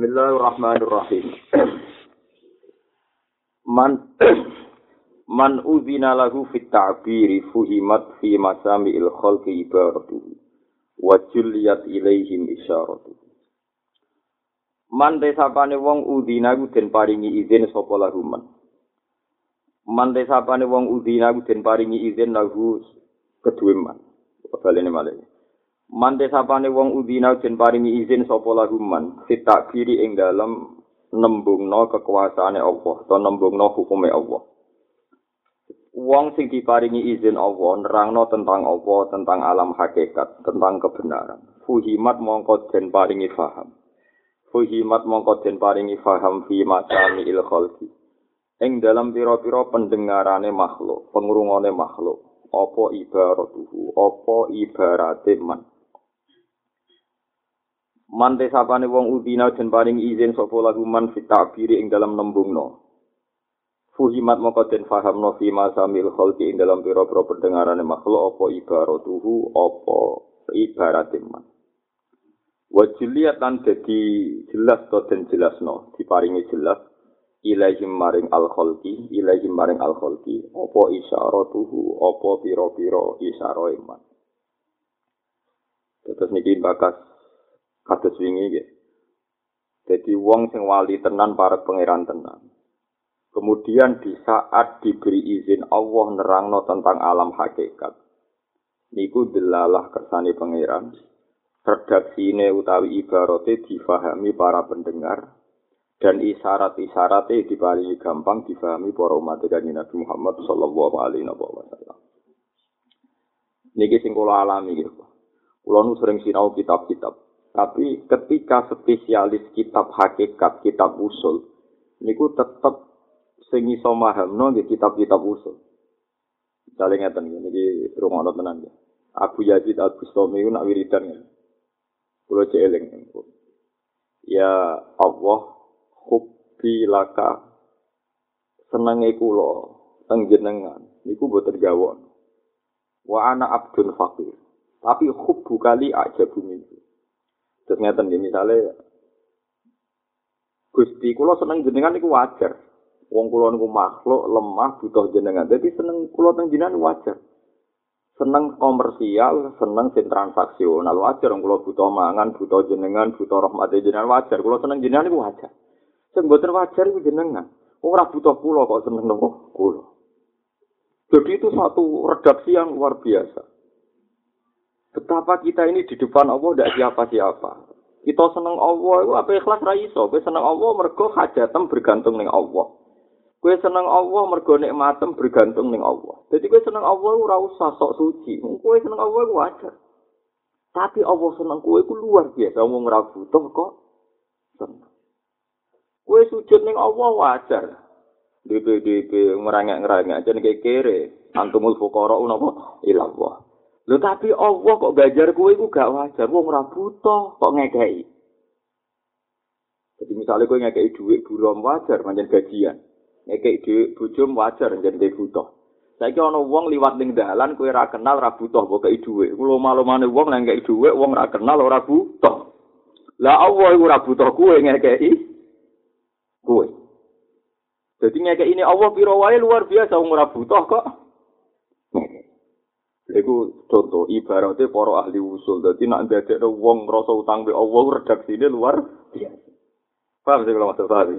Bismillahirrahmanirrahim. Man man udzina lahu fit ta'biri fuhimat fi masami'il khalqi ibaratuhu wa julliyat ilaihim isyaratuhu. Man desapane wong udzina ku den paringi izin sapa lahu man. Man desapane wong udzina ku den paringi izin lahu kedue man. Balene malih. Man desapane wong udzina den paringi izin sapa lahu man fit ta'biri ing dalem nembungno kekuasaane Allah atau nembungno hukume Allah. Wong sing diparingi izin Allah nerangno tentang Allah, tentang alam hakikat, tentang kebenaran. Fuhimat mongko den paringi faham. Fuhimat mongko den paringi faham fi masami il khalqi. Ing dalam pira-pira pendengarane makhluk, pengrungone makhluk, apa ibaratuhu, apa ibarate man. Man desapane wong udina den paringi izin sapa lagu man fi ta'biri ing dalam nembungno. Fuhimat moko den faham no fi masamil khalqi ing dalam pira-pira pendengarane makhluk apa ibaratuhu apa ibarat iman. Wa jiliyat lan dadi jelas to den jelasno diparingi jelas ilaihim maring al khalqi ilaihim maring al khalqi apa isyaratuhu apa pira-pira isyara iman. Terus niki bakas kados wingi nggih. Jadi wong sing wali tenan para pangeran tenan. Kemudian di saat diberi izin Allah nerangno tentang alam hakikat. Niku delalah kersane pangeran. Redaksine utawi ibarate difahami para pendengar dan isyarat-isyaratnya diparingi gampang difahami para umat kanjeng Nabi Muhammad sallallahu alaihi wasallam. Niki sing kula alami gitu. Kula nu sering sinau kitab-kitab. Tapi ketika spesialis kitab hakikat, kitab usul, niku tetep sing iso nggih kitab-kitab usul. Misale ngeten niki rumono tenan ya. Abu Yazid Al-Bustami nak wiridan ya. Kulo celing. Ya Allah hubbi laka senenge kula teng jenengan niku boten gawon. Wa ana abdun fakir. Tapi hubbu kali aja bumi. Terus ngeten nggih misale Gusti kula seneng jenengan niku wajar. Wong kula niku makhluk lemah butuh jenengan. Jadi seneng kula teng jenengan wajar. Seneng komersial, seneng sing transaksional wajar. Wong kula butuh mangan, butuh jenengan, butuh rahmat jenengan wajar. Kula seneng jenengan niku wajar. Sing mboten wajar iku jenengan. Ora butuh kula kok seneng nopo kula. Jadi itu satu redaksi yang luar biasa. Betapa kita ini di depan Allah tidak siapa-siapa. Kita seneng Allah, itu apa ikhlas ra iso. Kowe seneng Allah mergo hajatem bergantung ning Allah. Kue seneng Allah mergo nikmatem bergantung ning Allah. Jadi kue seneng Allah ora usah sok suci. Kue seneng Allah ku wajar. Tapi Allah seneng kue ku luar biasa. Wong ora butuh kok seneng. Kue sujud ning Allah wajar. DP-DP ngerangek-ngerangek aja nih kere. Antumul fukara napa ilallah. Lho tapi Allah kok gajar kue ku gak wajar. Wong ora butuh kok ngekei. Jadi misalnya kue ngekei duit burom wajar, manjan gajian. ngekek dhewe bojom wajar jenenge butuh. Saiki ana wong liwat ning dalan kowe ora kenal ora butuh kok kei dhuwit. Kulo malumane wong nang kei dhuwit wong ora kenal ora butuh. Lah Allah iku ora butuh kowe ngekeki kowe. Jadi ngekek ini Allah piro wae luar biasa wong ora butuh kok. Iku contoh ibaratnya para ahli usul. Jadi nak ndadekno wong ngrasa utang be Allah redaksine luar biasa. Paham sih kalau maksud paham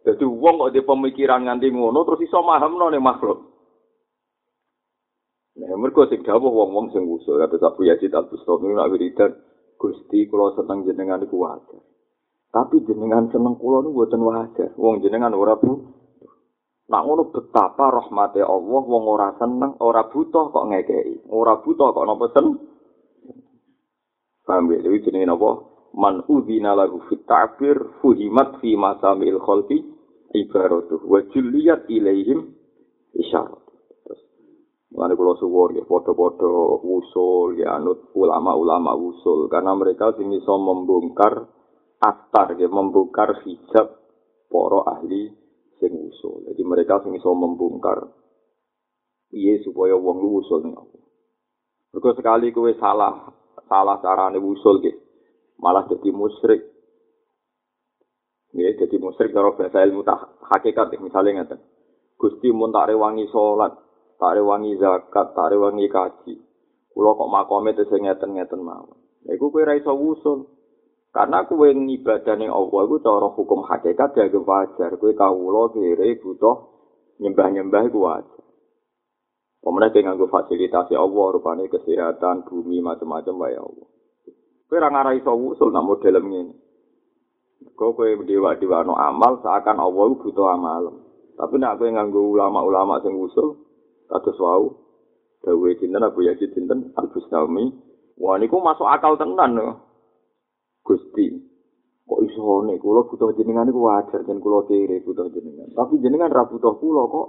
Jadi wong kok di pemikiran nganti ngono terus iso mahamno ning makhluk. Nah, mergo sing dawuh wong-wong sing usul kata Abu Yazid Al-Bustami nak wiridan Gusti kula seneng jenengan wajar. Tapi jenengan seneng kula niku mboten wajar. Wong jenengan ora bu. Nak ngono betapa rahmate Allah wong ora seneng, ora butuh kok ngekeki. Ora butuh kok napa sen. Paham? Jadi jenenge napa? man udhina lahu fit ta'bir fuhimat fi masamil khalqi ibaratuh wa julliyat ilaihim isyarat Mulane kula suwun ya padha-padha usul ya anut ulama-ulama usul karena mereka sing iso membongkar astar ya membongkar hijab para ahli sing usul. Jadi mereka sing iso membongkar piye supaya wong lu usul ning aku. Mergo sekali kowe salah salah carane usul gitu. malah jadi musyrik. Ya, jadi musyrik cara bahasa ilmu tak hakikat misalnya ngeten. Gusti mun tak rewangi salat, tak rewangi zakat, tak rewangi kaji. Kula kok makome terus ngeten-ngeten mawon. Lha iku kowe ra iso wusul. Karena kue ibadah yang Allah itu cara hukum hakikat ya wajar. Kue kawulo kiri butuh nyembah-nyembah itu wajar. Pemenang dengan gue fasilitasi Allah, rupanya kesehatan, bumi, macam-macam, ya Allah. Kue orang arah iso usul, namun dalam ini. Kau kue dewa-dewa no amal, seakan Allah itu butuh amal. Tapi nak kue nganggo ulama-ulama sing usul, kados wau. dawe jinten, abu yajid jinten, al-bustalmi. Wah, niku masuk akal tenan, loh. Gusti, kok iso nek kula butuh jenengan niku wajar jen kula kiri butuh jenengan. Tapi jenengan ra butuh kula kok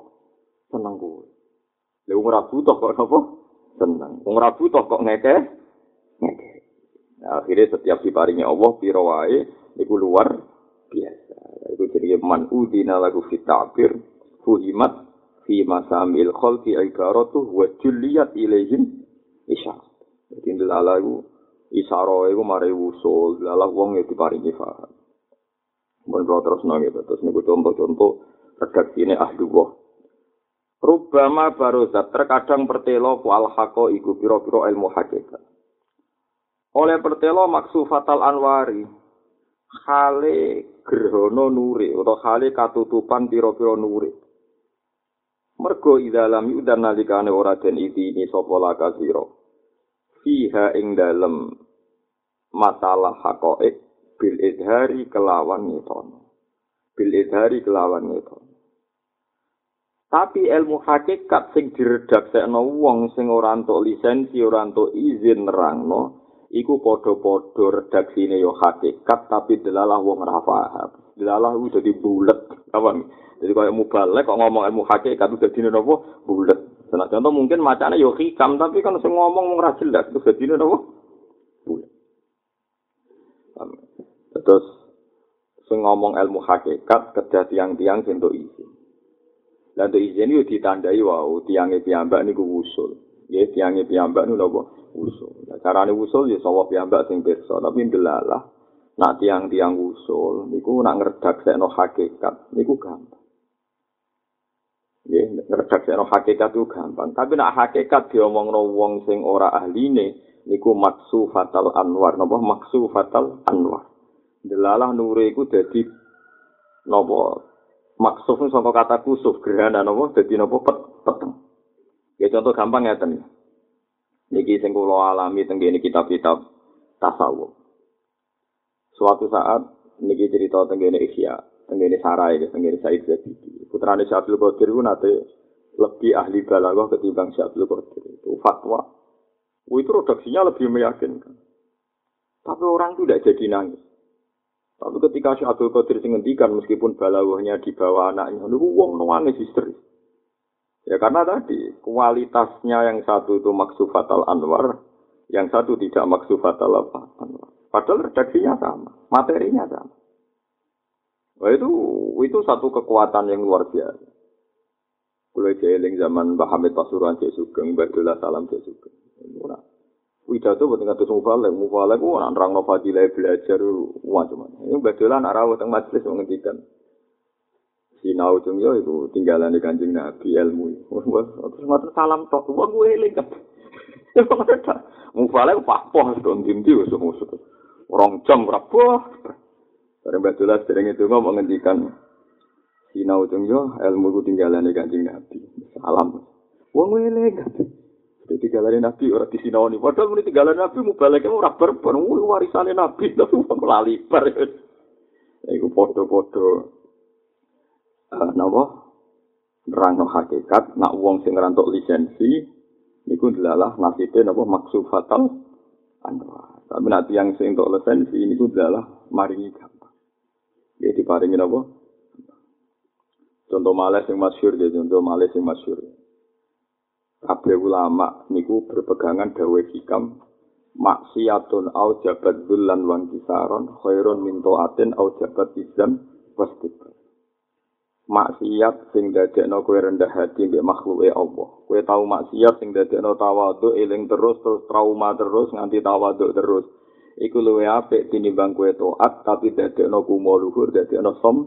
seneng kowe. Lha wong ra butuh kok apa? Seneng. Wong ra butuh kok ngeke? Ngeke. Nah, akhirnya setiap diparingi Allah piro wae niku luar biasa. Iku jadi man udina lagu fit ta'bir fuhimat fi masamil khalqi ibaratu wa julliyat ilaihim isyarat. Jadi ndelalah iku isaro iku mari wusul, ndelalah wong ya diparingi faham. Mun kula terus nang gitu, terus niku contoh-contoh redaksi ini ahli wah. Rubama barozat terkadang pertelo ku al iku piro-piro ilmu hakikat. oleh pertelo maksu fatal anwari hale gerhono nuri atau hale katutupan piro-piro nuri mergo idalam yudan nalikane ora den iki ini sapa laka sira fiha ing dalem masalah hakoek bil idhari kelawan nitono bil idhari kelawan nitono tapi ilmu hakikat sing diredaksekno wong sing ora entuk lisensi ora entuk izin nerangno iku padha-padha redaksine yo hakikat tapi delalah wong ora paham. Delalah ku dadi bulet. Apa? Jadi kaya mubalek kok ngomong ilmu hakikat itu dadi napa? Bulet. Nah, contoh mungkin macane yo hikam tapi kan sing ngomong ora jelas itu dadi napa? Bulet. Terus sing ngomong ilmu hakikat kedah tiang-tiang untuk izin. Dan untuk izin itu ditandai wow, tiangnya piyambak niku wusul. Ya, tiangnya piyambak niku napa? usul. Nah, carane usul ya sawah piyambak sing pirsa, tapi ndelalah nak tiang-tiang usul niku nak ngredaksekno hakikat niku gampang. Nggih, ngredaksekno hakikat itu gampang, tapi nak hakikat diomongno wong sing ora ahline niku maksu fatal anwar, napa maksu fatal anwar. Ndelalah nure iku dadi napa maksuf saka kata kusuf gerhana napa dadi napa peteng. Ya contoh gampang ya ten. Niki sing kula alami teng kitab-kitab tasawuf. Suatu saat niki cerita teng kene teng kene Sarai, teng kene Said Zabidi. Putrane Syabdul Qadir ku nate lebih ahli balaghah ketimbang Syabdul Qadir. Itu fatwa. Itu redaksinya lebih meyakinkan. Tapi orang itu tidak jadi nangis. Tapi ketika Syabdul Qadir sing meskipun balaghahnya di bawah anaknya, niku wong nangis histeris. Ya karena tadi kualitasnya yang satu itu maksufatal anwar, yang satu tidak maksufatal apa anwar. Padahal redaksinya sama, materinya sama. Wah itu itu satu kekuatan yang luar biasa. Kulai jeling zaman Mbah Hamid Pasuruan Cek Sugeng, Badullah Salam Cek Sugeng. Wida itu buat ngatus mufalek, mufalek itu orang orang novadilah belajar macam-macam. Ini Badullah nak rawat yang majelis menghentikan. sinau iku tinggalan di kanjeng nabi ilmu terus matur salam tok wong gue eling kan mufale papoh don dinti wis musuh orang jam berapa bareng batulah sering itu ngomong ngendikan sinau cung yo ilmu ku tinggalan kanjeng nabi. Salam. Wong eling kan Jadi tinggalan nabi orang di sinau nih. Padahal ini tinggalan nabi mau balik ora berber, warisannya nabi tapi mau lali bar. Iku foto-foto uh, napa? Nerangno hakikat nak wong sing ngerantuk lisensi adalah nasibe napa? Maksud fatal anwa tapi nanti yang sing untuk lisensi niku adalah maringi ya diparingi napa contoh malah sing masyhur ya contoh malah sing masyhur kabeh ulama niku berpegangan dawe hikam maksiatun au jabat bulan wan kisaron khairun min taatin au jabat izam wastikbar maksiat sing dadekno kowe rendah hati mbek makhluke Allah. Kowe tau maksiat sing dadekno tawadhu eling terus terus trauma terus nganti tawadhu terus. Iku luwe apik tinimbang kowe taat tapi dadekno kumo luhur dadekno som.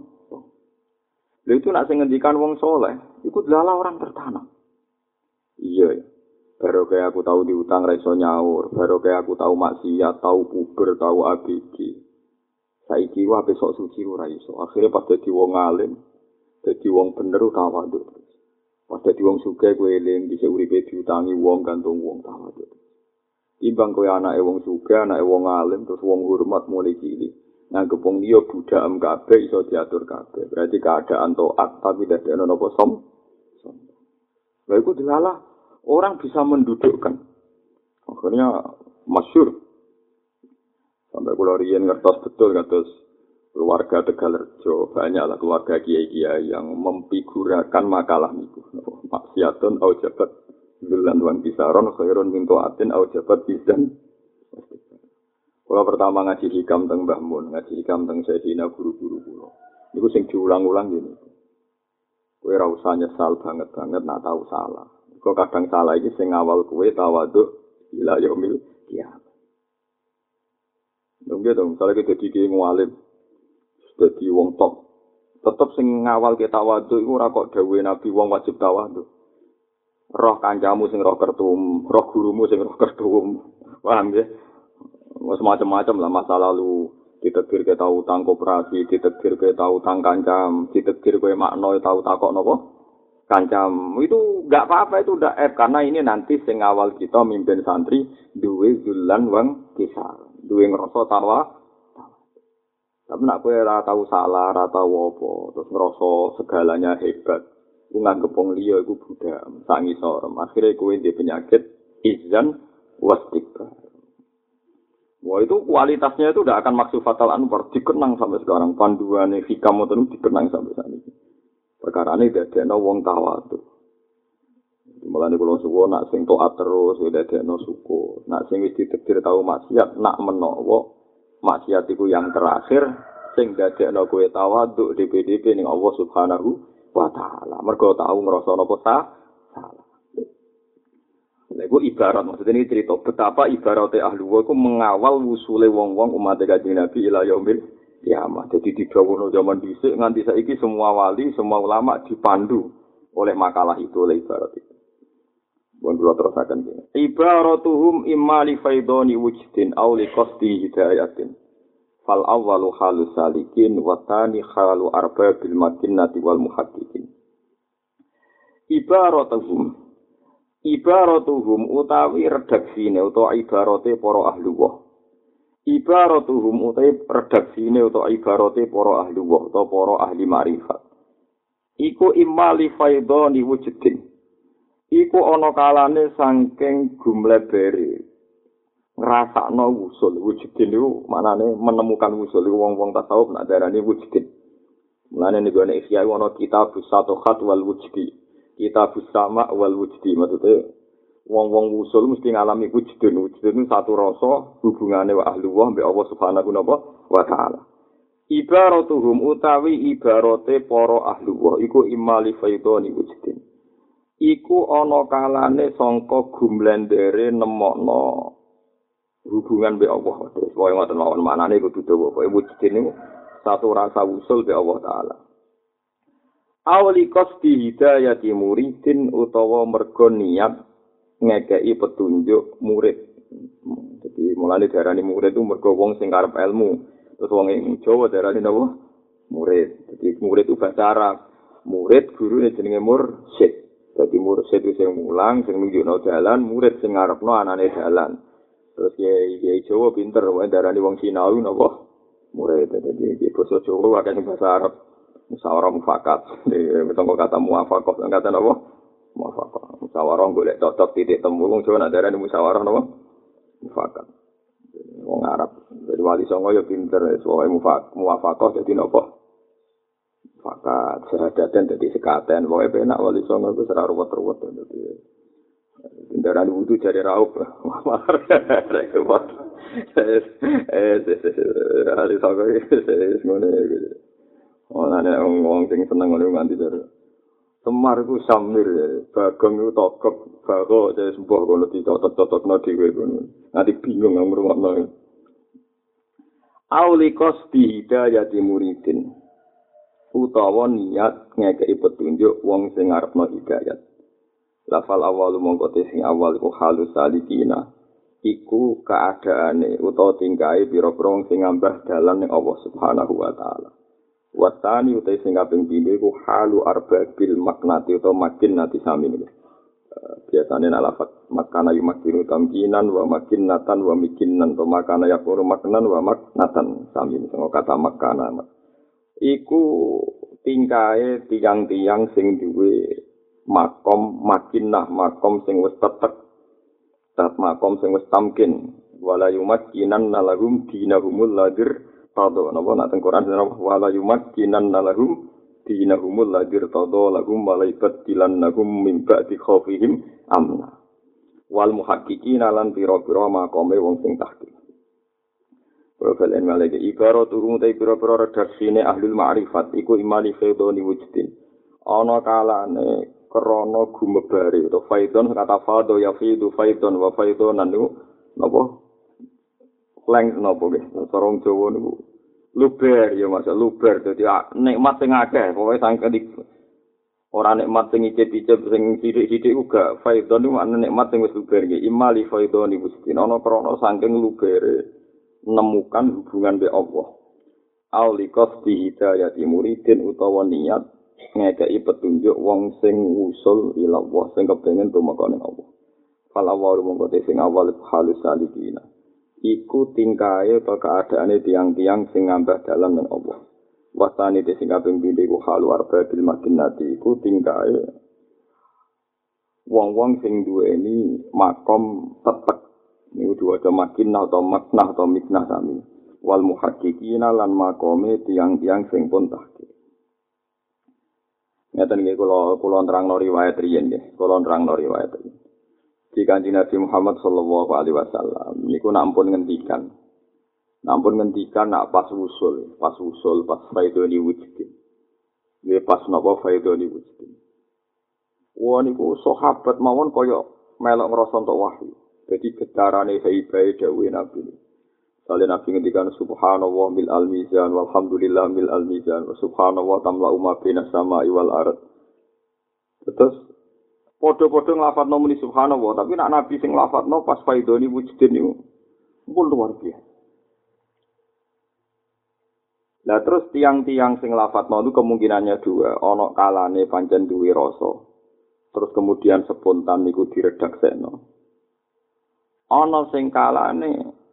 Lha itu nak sing ngendikan wong soleh, iku adalah orang tertanam. Iya, baru kayak aku tahu diutang reso nyaur, baru kayak aku tahu maksiat, tahu puber, tahu ABG. Saiki wae besok suci ora iso. Akhire pas dadi wong alim, dadi wong bener tawadhu. Pas dadi wong sugih kowe eling dhisik uripe diutangi wong gantung wong tawadhu. Imbang kowe anake wong sugih, anake wong alim terus wong hormat mulai cilik. nganggep wong liya budham kabeh iso diatur kabeh. Berarti keadaan taat tapi tidak ana napa som. Lha iku dilalah orang bisa mendudukkan. Akhirnya masyur. Sampai kulo riyen ngertos betul ngertos keluarga Tegalerjo banyaklah keluarga kiai-kiai yang memfigurakan makalah niku. Maksiatun au jabat dulan wan bisaron khairun min atin au jabat bizan. Kalau pertama ngaji hikam teng Mbah Mun, ngaji hikam teng Sayyidina guru-guru kula. Niku sing diulang-ulang gini. Kowe ora usah nyesal banget-banget nak tahu salah. Kok kadang salah iki sing awal kowe tawaduk ila yaumil kiamat. Dong gitu, misalnya kita jadi ngalim, jadi wong top, tetap sing ngawal kita tawaduk itu ora kok dawe nabi wong wajib tawaduk. Roh kancamu sing roh kertum, roh gurumu sing roh kertum, paham ya? macam-macam lah masa lalu ditetir ke tahu utang koperasi, ditetir ke tahu utang kancam, ditetir ke makno tahu takok nopo kancam. Itu nggak apa-apa itu udah F karena ini nanti sing awal kita mimpin santri duwe zulan wang kisah, duwe ngerasa tawa. Tapi nak kue tahu salah, rata wopo, terus ngerasa segalanya hebat. Ku nganggep wong liya iku budak, sangi sorem. Akhirnya kue di penyakit izan wastikbar. Wah itu kualitasnya itu tidak akan maksud fatal anwar dikenang sampai sekarang panduan hikam itu dikenang sampai saat ini. Perkara ini tidak ada wong tawadu. Malah nih kalau suku nak sing toat terus tidak ada no suku. Nak sing wis ditekdir tahu maksiat nak menowo maksiat itu yang terakhir sing tidak ada no kue tawadu di PDP nih Allah Subhanahu wa Taala. Mereka tahu ngerasa nopo salah. Itu ibarat maksudnya ini cerita betapa ibaratnya ahli wa itu mengawal wusule wong-wong umat kajian Nabi ila yaumil kiamat. Jadi di dawono zaman dhisik nganti saiki semua wali, semua ulama dipandu oleh makalah itu oleh ibarat itu. Bukan dulu terus akan gini. Ibaratuhum imma li faidoni wujdin aw li qasdi hidayatin. Fal awwalu halu salikin wa tani halu arbabil makinnati wal muhaddiqin. Ibaratuhum ibaratuhum utawi redaksine utawa ibarate para ahli wa. Ibaratuhum utawi redaksine utawa ibarate para ahli wa utawa para ahli makrifat. Iku imali faidoni wujudin. Iku ana kalane saking gumlebere ngrasakno usul wujudin niku manane menemukan usul wong-wong tasawuf nak darani wujudin. Mulane nek ana ikhya ana kitab satu khat wal wujudi. Kita bersama wal wujdi maksudnya wong-wong usul mesti ngalami wujudun wujudun satu rasa hubungannya wa ahlu wa mbak Allah subhanahu wa ta'ala. Ibaratuhum utawi ibarate para ahlu wa iku imali faidoni wujudin. Iku ana kalane sangka gumlendere nemokno hubungan mbek Allah terus wae ngoten mawon manane kudu dawa wujudin satu rasa usul mbek Allah taala awali kosti hidayati muridin utawa mergo niat ngekei petunjuk murid. Jadi mulai darani murid itu mergo wong sing karep ilmu. Terus wong ing Jawa darani napa? Murid. Jadi murid itu bahasa Arab. Murid guru jenenge mursyid. Jadi mursyid itu sing mulang, sing nunjukno dalan, murid sing ngarepno anane dalan. Terus ya ya Jawa pinter, wae darani wong Sinawi napa? Murid. Jadi di basa Jawa akeh bahasa Arab. musyawarah mufakat. Betul kata muafakat, kata apa? Muafakat. Musyawarah boleh cocok titik temu. Wong Jawa ada di musyawarah apa? Mufakat. Wong Arab. Jadi wali songo ya pinter. Soalnya muafakat jadi apa? Mufakat. Sehadaten jadi sekaten. Pokoknya penak wali songo itu serah ruwet-ruwet. Jadi kendaraan wudhu jadi raup wong sing seneng ngono nganti jare Semar ku samir bagong itu tokok, bago jadi sebuah kalau ditotot-totot no diwe kono. Nanti bingung yang merumah no. Aulikos dihida jadi muridin. Utawa niat ngekei petunjuk wong sing ngarep no hidayat. Lafal awalu mongko sing awal iku halus salikina. Iku keadaane utawa tingkae pira-pira wong sing ngambah dalan ning Allah Subhanahu wa taala. Watani utai sing kaping iku halu arbabil maknati utawa makin nati sami niku. biasanya nalafat makana yumakinu tamkinan wa makinatan wa mikinan to makana yakuru maknan wa maknatan sami sama kata makana iku tingkae tiang-tiang sing duwe makom makinah makom sing wis tetek. Tat makom sing wis tamkin. Wala yumakinan nalahum dinahumul ladir. Tado napa? Nak teng Quran wala yumakinan nalahum dinahumul ladir. Todo lagum malaikat dilan nagum mimba di khofihim amna. Wal muhakiki nalan piro piro makome wong sing tahki Profil en malaikat ibaro turun tay piro piro redaksine ahlul ma'rifat iku imani feudoni wujudin ana kalane krana gumebare utawa faidon kata fado ya fidu faidon wa faidonan niku napa leng napa nggih? Sorong Jawa niku. Luber ya mas. Luber dadi nikmat sing akeh. Pokoke sangke di ora nikmat sing icip-icip sing sithik-sithik uga faidon iku ana nikmat sing wis luber iki imali faidon iku mesti ana krana saking lubere nemukan hubungan be Allah. Aulikos di hidayati muridin utawa niat ngekei petunjuk wong sing usul ila Allah sing kepengin tumeka ning Allah. Fala wa mongko sing awal halus salikina. Iku tingkae atau keadaane tiang-tiang sing ngambah dalam dengan Allah. Wasani te sing kaping pindho iku halu arba bil makinati iku tingkae wong-wong sing duweni makom tetek niku diwaca makinah atau maknah atau miknah sami. Wal muhaqqiqina lan makome tiang-tiang sing pun tahqiq Ngeten nggih kula kula nerangno riwayat riyen nggih, kula nerangno riwayat riyen. di kanji Nabi Muhammad Sallallahu Alaihi Wasallam. Niku nampun ngendikan, nampun ngendikan nak pas usul, pas usul, pas faidoni wujudin. Dia pas nopo faidoni wujudin. Wah niku sahabat mawon koyo melok ngerasa untuk wahyu. Jadi getarane haibai dawe Nabi. Salih Nabi ngendikan subhanallah mil al mizan walhamdulillah mil al mizan subhanallah tamla umma sama iwal arat. Terus Podo-podo nglafat muni subhanallah, tapi nak nabi sing nglafat pas faidoni wujudin itu, pun luar biasa. Nah terus tiang-tiang sing lafat itu kemungkinannya dua, ono kalane pancen duwe rasa. Terus kemudian spontan niku diredaksekno. Ono sing kalane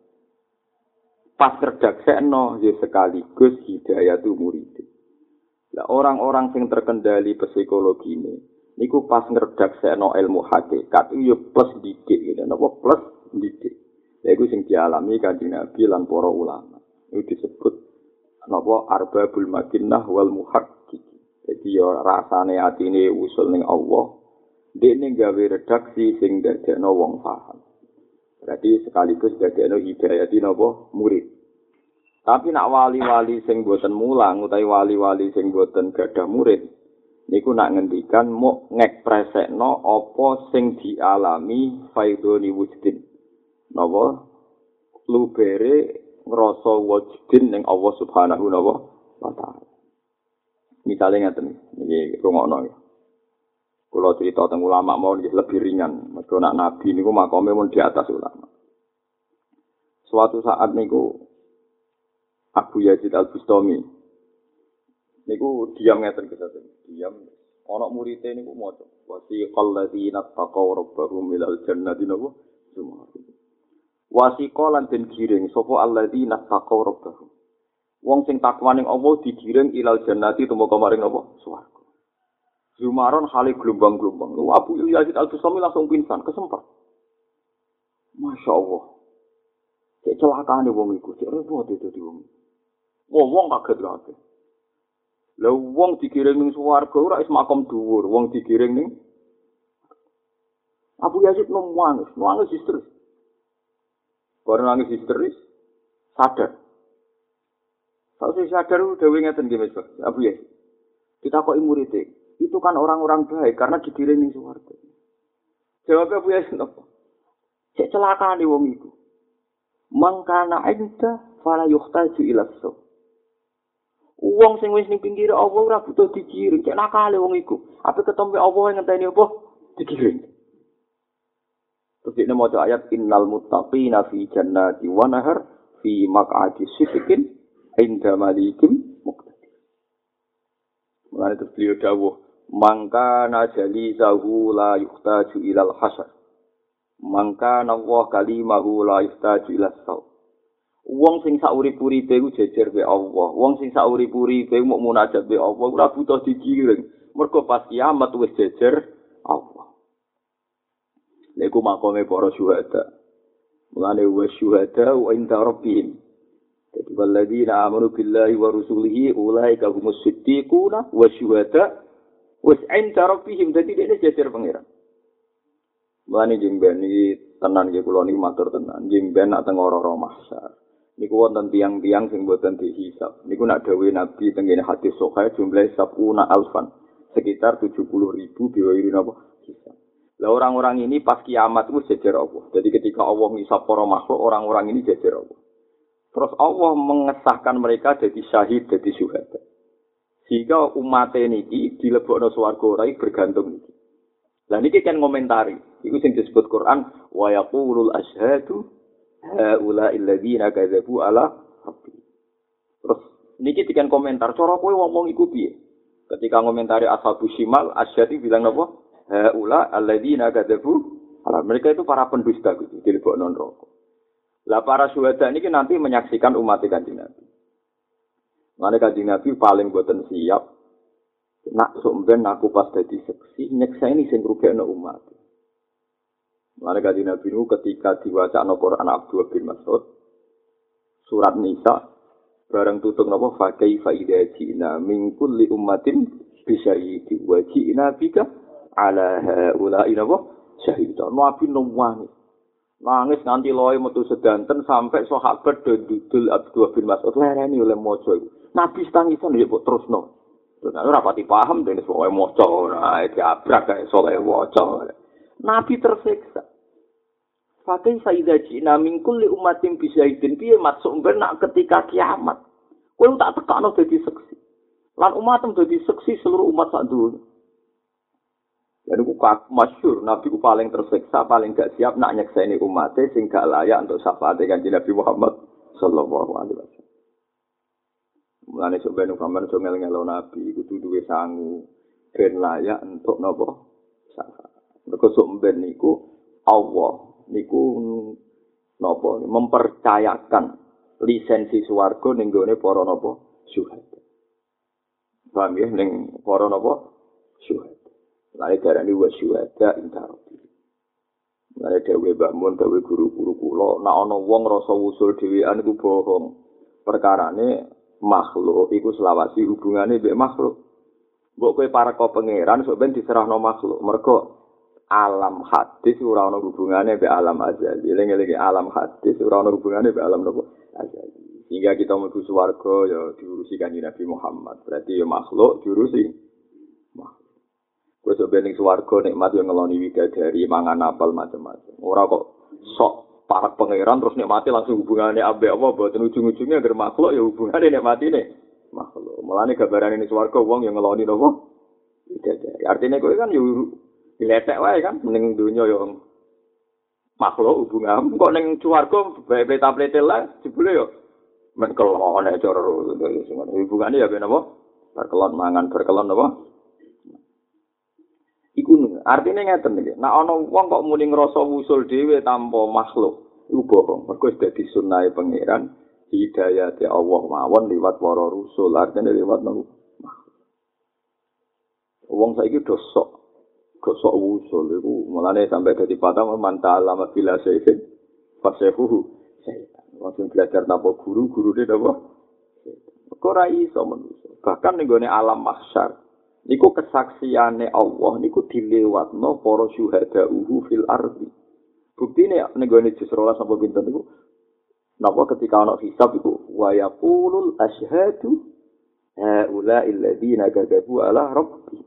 pas redaksekno ya sekaligus hidayah murid. Lah orang-orang sing terkendali psikologi ini, niku pas ngerdak seno ilmu hakikat ya plus didik gitu napa plus didik. Ya itu sing dialami kanjeng Nabi lan para ulama. Itu disebut napa arbabul makinnah wal muhakkik jadi ya rasane atine usul ning Allah dene gawe redaksi sing dadekno wong paham berarti sekaligus dadekno hidayah di napa? Murid. Tapi nak wali-wali sing boten mulang utawi wali-wali sing boten gadah murid niku nak ngendikan mau ngekspresekno apa sing dialami faidoni wujudin napa? Lubere ngrasa wujudin ning Allah Subhanahu wa taala. Misale ngaten iki rungokno. ya kula cerita teng ulama mau lebih ringan. Mergo nak nabi niku makome mun di atas ulama. Suatu saat niku Abu Yazid Al-Bustami niku diam ngeten kesaten diam. Ana murite niku maca wasi qalladzina taqaw rabbahum ilal jannati niku cuma wasi lan den giring sapa alladzina taqaw rabbahum? Wong sing takwa ning Allah digiring ilal jannati tumeka maring apa? Swarga Zumaron hale gelombang-gelombang. Lu Abu Yazid Al-Bustami langsung pingsan, kesempat. Masya Allah. Cek celakaan nih wong iku, cek repot itu di wong. Wong wong kaget kaget. Lah wong dikiring ning swarga ora is makom dhuwur, wong dikiring ning Abu Yazid nangis, nangis histeris. Bareng nangis histeris, sadar. Kalau saya sadar udah nggih Mas Abu Yazid. Kita kok muridé, itu kan orang-orang baik karena dikiring ning swarga. Jawab Abu Yazid apa? Cek celaka nih wong itu. Mangkana inda fala yuhtaju ila saw. Wong sing wis ning pinggir Allah ora butuh dikiring, cek nakale wong iku. Apa ketemu Allah ngenteni apa? Dikiring. Terus ini mau ayat innal muttaqina fi jannati wa nahar fi maq'adi sidqin inda malikim muqtadir. Mulane terus beliau dawuh, "Mangka najali zahu la yuhtaju ilal hasar." Mangka Allah kalimahu la yuhtaju ilal saw. Wong sing sak urip-uripe ku jejer be Allah. Wong sing sak urip-uripe mau munajat be Allah ora butuh dikiring. Mergo pas kiamat wis jejer Allah. Iku makome para syuhada. Mulane wa syuhada wa inda rabbihim. Jadi walladzina amanu billahi wa rusulihi ulaika humus siddiquna wa syuhada wa inda rabbihim. Jadi ini jajar pangeran. Mulane jemben iki tenan nggih kula niki matur tenan. Jemben nak teng ora-ora mahsyar. Niku wonten tiang-tiang sing boten dihisab. Niku nak dawuh Nabi tengene hadis sahih jumlah sabuna alfan. Sekitar 70 ribu biwairi napa hisab. Lah orang-orang ini pas kiamat itu jejer Allah. Jadi ketika Allah ngisap para makhluk, orang-orang ini jejer Allah. Terus Allah mengesahkan mereka jadi syahid, jadi syuhada. Sehingga umat ini di lebokno swarga ora bergantung iki. Lah niki kan ngomentari, iku sing disebut Quran wa yaqulul ashhadu haula alladziina kadzabu ala rabbi. Terus niki dikan komentar, cara kowe ngomong iku piye? Ketika ngomentari ashabu shimal, asyhadu bilang apa? haula alladzina kadzabu ala mereka itu para pendusta gitu di lebok non rokok. Lah para syuhada ini nanti menyaksikan umat kanjeng Nabi. Mana kanjeng Nabi paling buatan siap. Nak sumben aku pas jadi seksi nyeksa ini sing rugekno umat. Mana kanjeng Nabi itu ketika diwaca no Quran Abdul bin Mas'ud surat Nisa bareng tutup nopo fakai faida jina min kulli ummatin bisyahidi wa jina ala haula inapa syahida nabi nuwani nangis nganti loe metu sedanten sampai sahabat do dudul Abdullah bin Mas'ud lereni oleh maca iku nabi tangisan ya kok terusno Nah, ora pati paham dene soe maca ora diabrak kae soe waca. Nabi tersiksa. Fakai saida jina min kulli umatin bisyahidin piye masuk benak ketika kiamat. Kowe tak tekakno dadi seksi. Lan umatem dadi seksi seluruh umat sak dunia. Jadi ku masyur, Nabi ku paling tersiksa, paling gak siap nak nyekseni umatnya sing gak layak untuk syafaat dengan Nabi Muhammad sallallahu alaihi wasallam. Mulane sok ben kamar sok ngel-ngelo Nabi kudu duwe sangu ben layak untuk napa syafaat. Mergo sok ben niku Allah niku napa mempercayakan lisensi swarga ning gone para napa syuhada. Paham ya ning para napa syuhada. Lalu darah ini wasyuhada inta rabbi. Lalu dawe bangun, dawe guru-guru kulo. Nah, ono wong rasa usul dewean itu bohong. Perkara ini makhluk, itu selawasi hubungannya dengan makhluk. Mbok kowe para kau pangeran, so ben diserah no makhluk. Mereka alam hadis ora ono hubungane be alam azali. Eling-eling alam hadis ora ono hubungane be alam nopo azali. Sehingga kita mau swarga ya diurusi kanjeng Nabi Muhammad. Berarti ya makhluk diurusi makhluk. Kowe sok bening swarga nikmat yo ngeloni widadari mangan apel macam-macam. Ora kok sok para pangeran terus nikmati langsung hubungannya abe apa boten ujung-ujungnya agar makhluk ya hubungannya nikmati nih. Makhluk. Mulane gambaran ini swarga wong yang ngeloni nopo. Artinya kowe kan yo diletek wae kan ning dunya yo makhluk hubungan. Kok ning swarga bae tablete lah jebule yo men kelone cara hubungane ya ben apa berkelon mangan berkelon apa Iku artinya ngeten iki. Nek ana wong kok muni ngrasa wusul dhewe tanpa makhluk, iku bohong. Mergo wis dadi sunnahe pangeran hidayah di Allah mawon liwat para rusul, artinya liwat nang Wong saiki dosok dosok wusul iku mulane sampai dadi patah mantah lama bila seifin fasehuhu setan. Langsung belajar tanpa guru, guru dia apa? Kok ra iso manusia. Bahkan ning alam mahsyar, niku kesaksiane Allah niku dilewatno para syuhada uhu fil ardi. Bukti ini negoni jus rolas apa pinten niku napa ketika ana hisab iku wa yaqulul asyhadu haula alladziina kadzabu ala rabbi.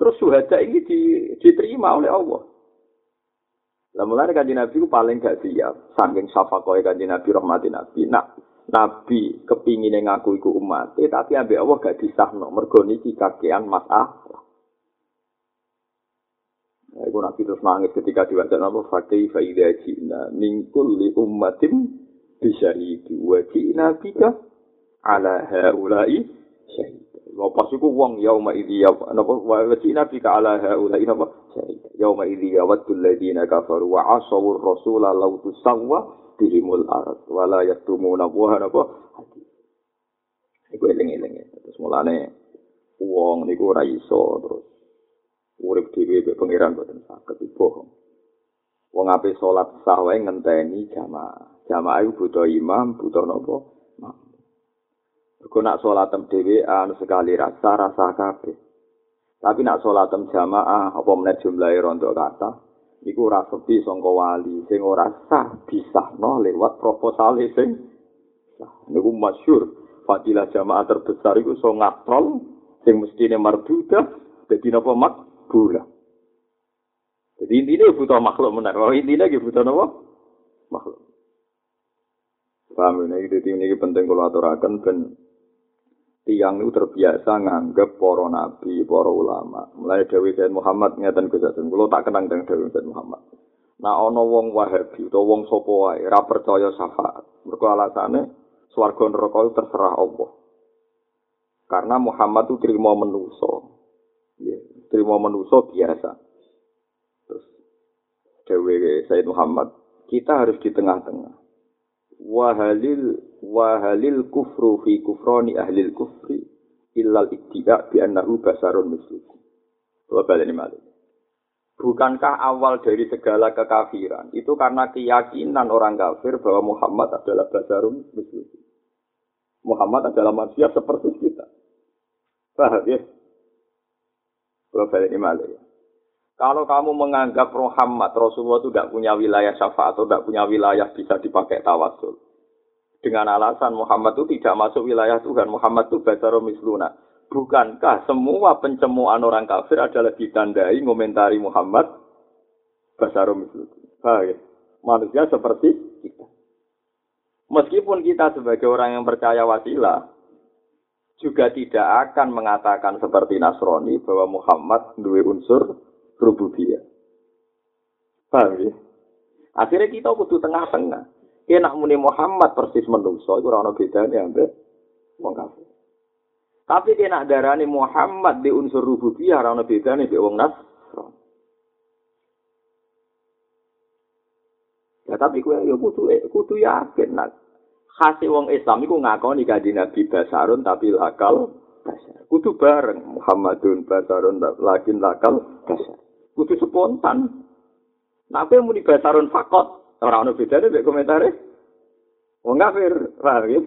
Terus syuhada ini di, diterima oleh Allah. Lah mulane kanjeng Nabi ku paling gak siap saking syafakoe kanjeng Nabi rahmati Nabi. Nak Nabi kepingin ngaku iku umat, tapi ambek Allah gak disahno mergo niki kakean masalah. Eh, iku nabi terus nangis ketika diwancana apa fakih faida cina ningkul li ummatim bisa itu wajib nabi kah ala haulai syahid. Lepas pasti ku uang yau ma idi ya apa wajib nabi kah ala haulai apa syahid. Yau ma idi ya wadul ladina kafir wa asawur rasul allah tu sangwa dihimul arat walayat tumu nabuha. Iku eling eling. Terus mulane uang niku raiso terus urip dhewe mek pangeran boten saged bohong. Wong ape salat sah wae ngenteni jamaah. Jamaah iku butuh imam, butuh napa? Mergo nak salatem dhewe anu sekali rasa rasa kabeh. Tapi nak salatem jamaah apa meneh jumlahe rondo kata, iku ora sepi sangka wali sing ora sah disahno lewat proposal sing. Niku masyhur fadilah jamaah terbesar iku so ngatrol sing mestine marbudah dadi napa mak bulan. Jadi intinya butuh makhluk benar. Kalau intinya gitu butuh apa? Makhluk. Paham ini, jadi ini penting kalau aturakan dan tiang itu terbiasa nganggap para nabi, para ulama. Mulai Dewi Said Muhammad ngeten. Kalau tak kenang dengan Dewi Said Muhammad. Nah, ono wong wahabi, atau wong sopo wae, ra percaya syafaat. Mereka alasannya, swarga neraka itu terserah Allah. Karena Muhammad itu terima menuso. Terima menuso biasa. Terus Dewi Said Muhammad, kita harus di tengah-tengah. Wahalil wahalil kufru fi kufroni ahlil kufri illal iktidak bi annahu basarun mislukum. Coba balik malah. Bukankah awal dari segala kekafiran itu karena keyakinan orang kafir bahwa Muhammad adalah basarun mislukum. Muhammad adalah manusia seperti kita. Paham ya? Balik ini malah ya. Kalau kamu menganggap Muhammad Rasulullah itu tidak punya wilayah syafaat atau tidak punya wilayah bisa dipakai tawasul. Dengan alasan Muhammad itu tidak masuk wilayah Tuhan. Muhammad itu basarum misluna. Bukankah semua pencemuan orang kafir adalah ditandai ngomentari Muhammad basarum misluna. Baik. Manusia seperti kita. Meskipun kita sebagai orang yang percaya wasilah, juga tidak akan mengatakan seperti Nasrani bahwa Muhammad dua unsur rububiyah. Paham ya? Akhirnya kita kudu tengah-tengah. Ya nak muni Muhammad persis menungso itu ora ono bedane ambek wong kafir. Tapi dia nak darani Muhammad di unsur rububiyah ora ono bedane mbek wong nas. Ya tapi kowe ya kudu kudu yakin nak khasi wong Islam iku ngakoni kanjeng Nabi basarun tapi lakal basar. Kudu bareng Muhammadun basarun lakin lakal basar. kudu spontan. Nah, apa yang mau dibasarun fakot? Orang-orang beda deh, komentari. Wong kafir, paham ya?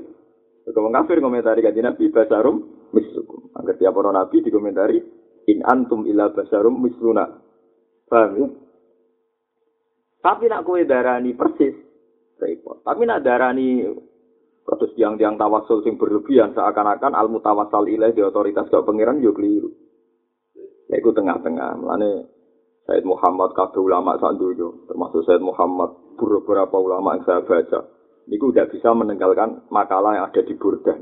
Wong kafir komentari kaji Nabi, basarum mislukum. Agar tiap orang Nabi dikomentari, in antum ila basarum misluna. Paham ya? Tapi nak kue darani persis, repot. Tapi nak darani Terus tiang-tiang tawasul sing berlebihan seakan-akan al mutawasal ilaih di otoritas gak pangeran yo keliru. Ya itu tengah-tengah. Mulane Said Muhammad kabeh ulama sak donya, termasuk Said Muhammad beberapa ulama yang saya baca. Niku udah bisa meninggalkan makalah yang ada di Burdah.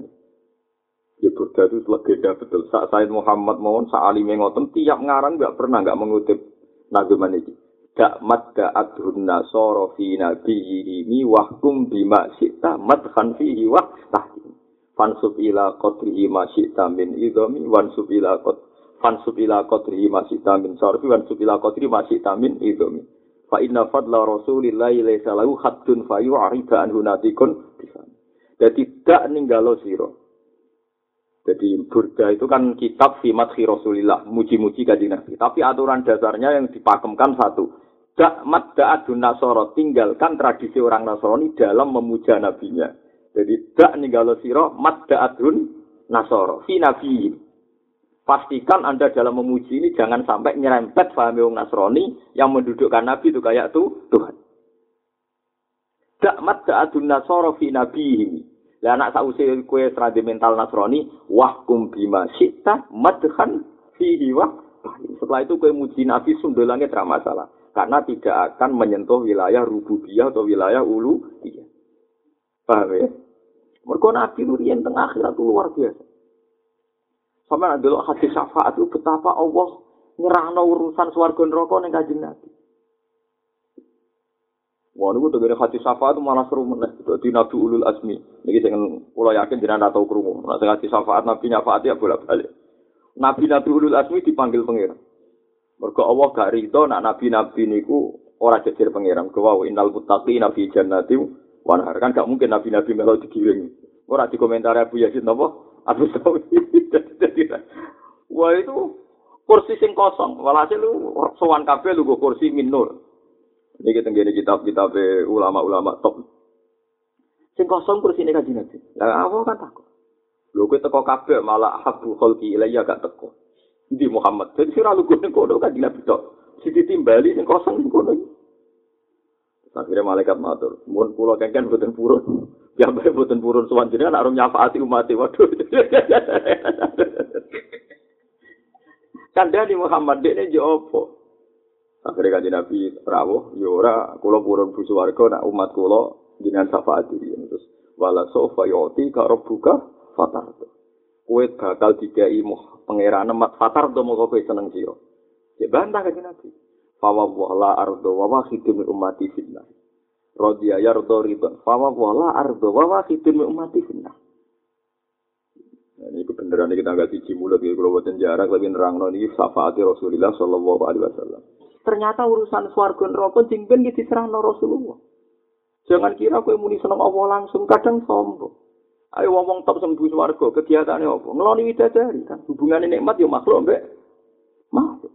Ya Burdah itu legenda betul. Saat Said Muhammad mohon saat alime ngoten tiap ngarang nggak pernah nggak mengutip nageman ini. Dak madda adhun nasoro fi nabiyyihi wahkum bima syi'ta madhan fihi wah tahkim. Fansub ila qadrihi ma syi'ta min idhami wansub ila qadrihi fansub ila qadri masih tamin sarfi fansub ila qadri masih tamin idumi fa inna fadla rasulillahi laisa lahu haddun fa yu'rida anhu natikun jadi tidak ninggalo siro. Jadi burda itu kan kitab madhi rasulillah muji-muji kanjeng nabi. Tapi aturan dasarnya yang dipakemkan satu dak madda adun nasoro tinggalkan tradisi orang nasrani dalam memuja nabinya jadi dak ninggalo siro madda adun nasoro fi nabiyyin pastikan Anda dalam memuji ini jangan sampai nyerempet fahami wong Nasrani yang mendudukkan Nabi itu kayak tuh Tuhan. Dakmat da'adun nasoro fi nabihi. Lah anak sausi kue seradi mental Nasrani, wahkum bima syi'ta madhan fihi wah. Setelah itu kue muji Nabi sundulangnya tidak masalah. Karena tidak akan menyentuh wilayah rububiyah atau wilayah ulu. Iya. Paham ya? Mereka Nabi itu yang tengah akhirat itu luar biasa. Sama ada hadis syafaat itu betapa Allah nyerahno urusan swarga neraka ning Kanjeng Nabi. Wah, niku tegene hati syafaat malah seru meneh. Dadi Nabi Ulul Azmi. Niki sing kula yakin jenengan tau krungu. Nek sing hati syafaat Nabi nyafaat ya bolak-balik. Nabi Nabi Ulul Azmi dipanggil pangeran. Mergo Allah gak rido nak nabi-nabi niku ora jejer pangeran. Kuwi innal muttaqina fi jannati wa nahar. Kan gak mungkin nabi-nabi melo digiring. Ora dikomentar Abu Yazid napa? Abu Sawi. Wah itu kursi sing kosong. Walhasil lu sowan kabeh lu kursi minur. Ini kita gini kitab-kitab ulama-ulama top. Sing kosong kursi ini kaji nabi. Lah apa kan takut? Lho kowe teko kabeh malah habu kholki ilayya gak teko. Di Muhammad. Jadi sira lu ning kono kaji nabi tok. Si ditimbali sing kosong ning kono. Akhirnya malaikat matur, mohon pulau kengken buatan purun. Ya baik buatan purun suwan jenengan arum nyafaati umat waduh. Kandani Muhammad ini jopo. Akhirnya kan Nabi rawuh, ya ora purun bu swarga nak umat kula jenengan syafaati terus wala sofa yoti ka rabbuka fatar. Kowe bakal dikai muh pangeran mat fatar do moko kowe seneng sira. Ya bantah kan Nabi. Fawa wala ardo wa wahidun min ummati fitnah. Rodiya yardo ridon. Fawa wala ardo wa wahidun min ummati fitnah. ini kebenaran kita nggak siji mulut ya kalau jarak lebih nerang ini syafaati Rasulullah Shallallahu Alaihi Wasallam. Ternyata urusan swarga neraka jingben di diserahno Rasulullah. Jangan kira kowe muni seneng Allah langsung kadang sombong. Ayo ngomong top sembuh swarga, kegiatannya apa? Ngeloni widadari kan hubungan nikmat ya makhluk mbek makhluk.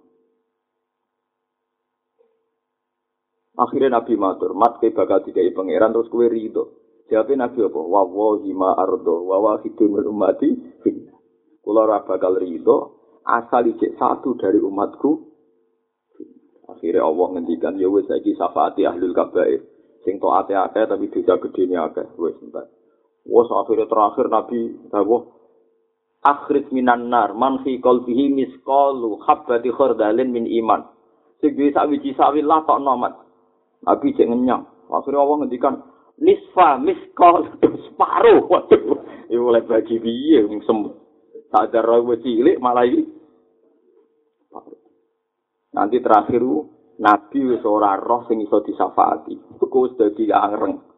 Akhirnya Nabi matur, mat ke bakal dikai pangeran terus kue ridho. Jawabnya Nabi apa? Wa wahi ma ardo wa wa hidumul umati finna. Kula ora bakal ridho asal ijek satu dari umatku. Akhirnya Allah ngendikan ya wis saiki syafaati ahlul kabair. Sing taate akeh tapi dosa gedene akeh wis entar. Wes akhirnya terakhir Nabi dawuh akhrij minan nar man fi qalbihi misqalu habbati khardalin min iman. Wiji sawi lah tok nomat. Nabi cek ngenyang. Akhirnya Allah ngendikan nisfa miskol separuh. Waduh, ini mulai bagi biye sembuh. Sadar rawa cilik malah ini. Nanti terakhir Nabi wis ora roh sing iso disafaati. Iku wis dadi angreng.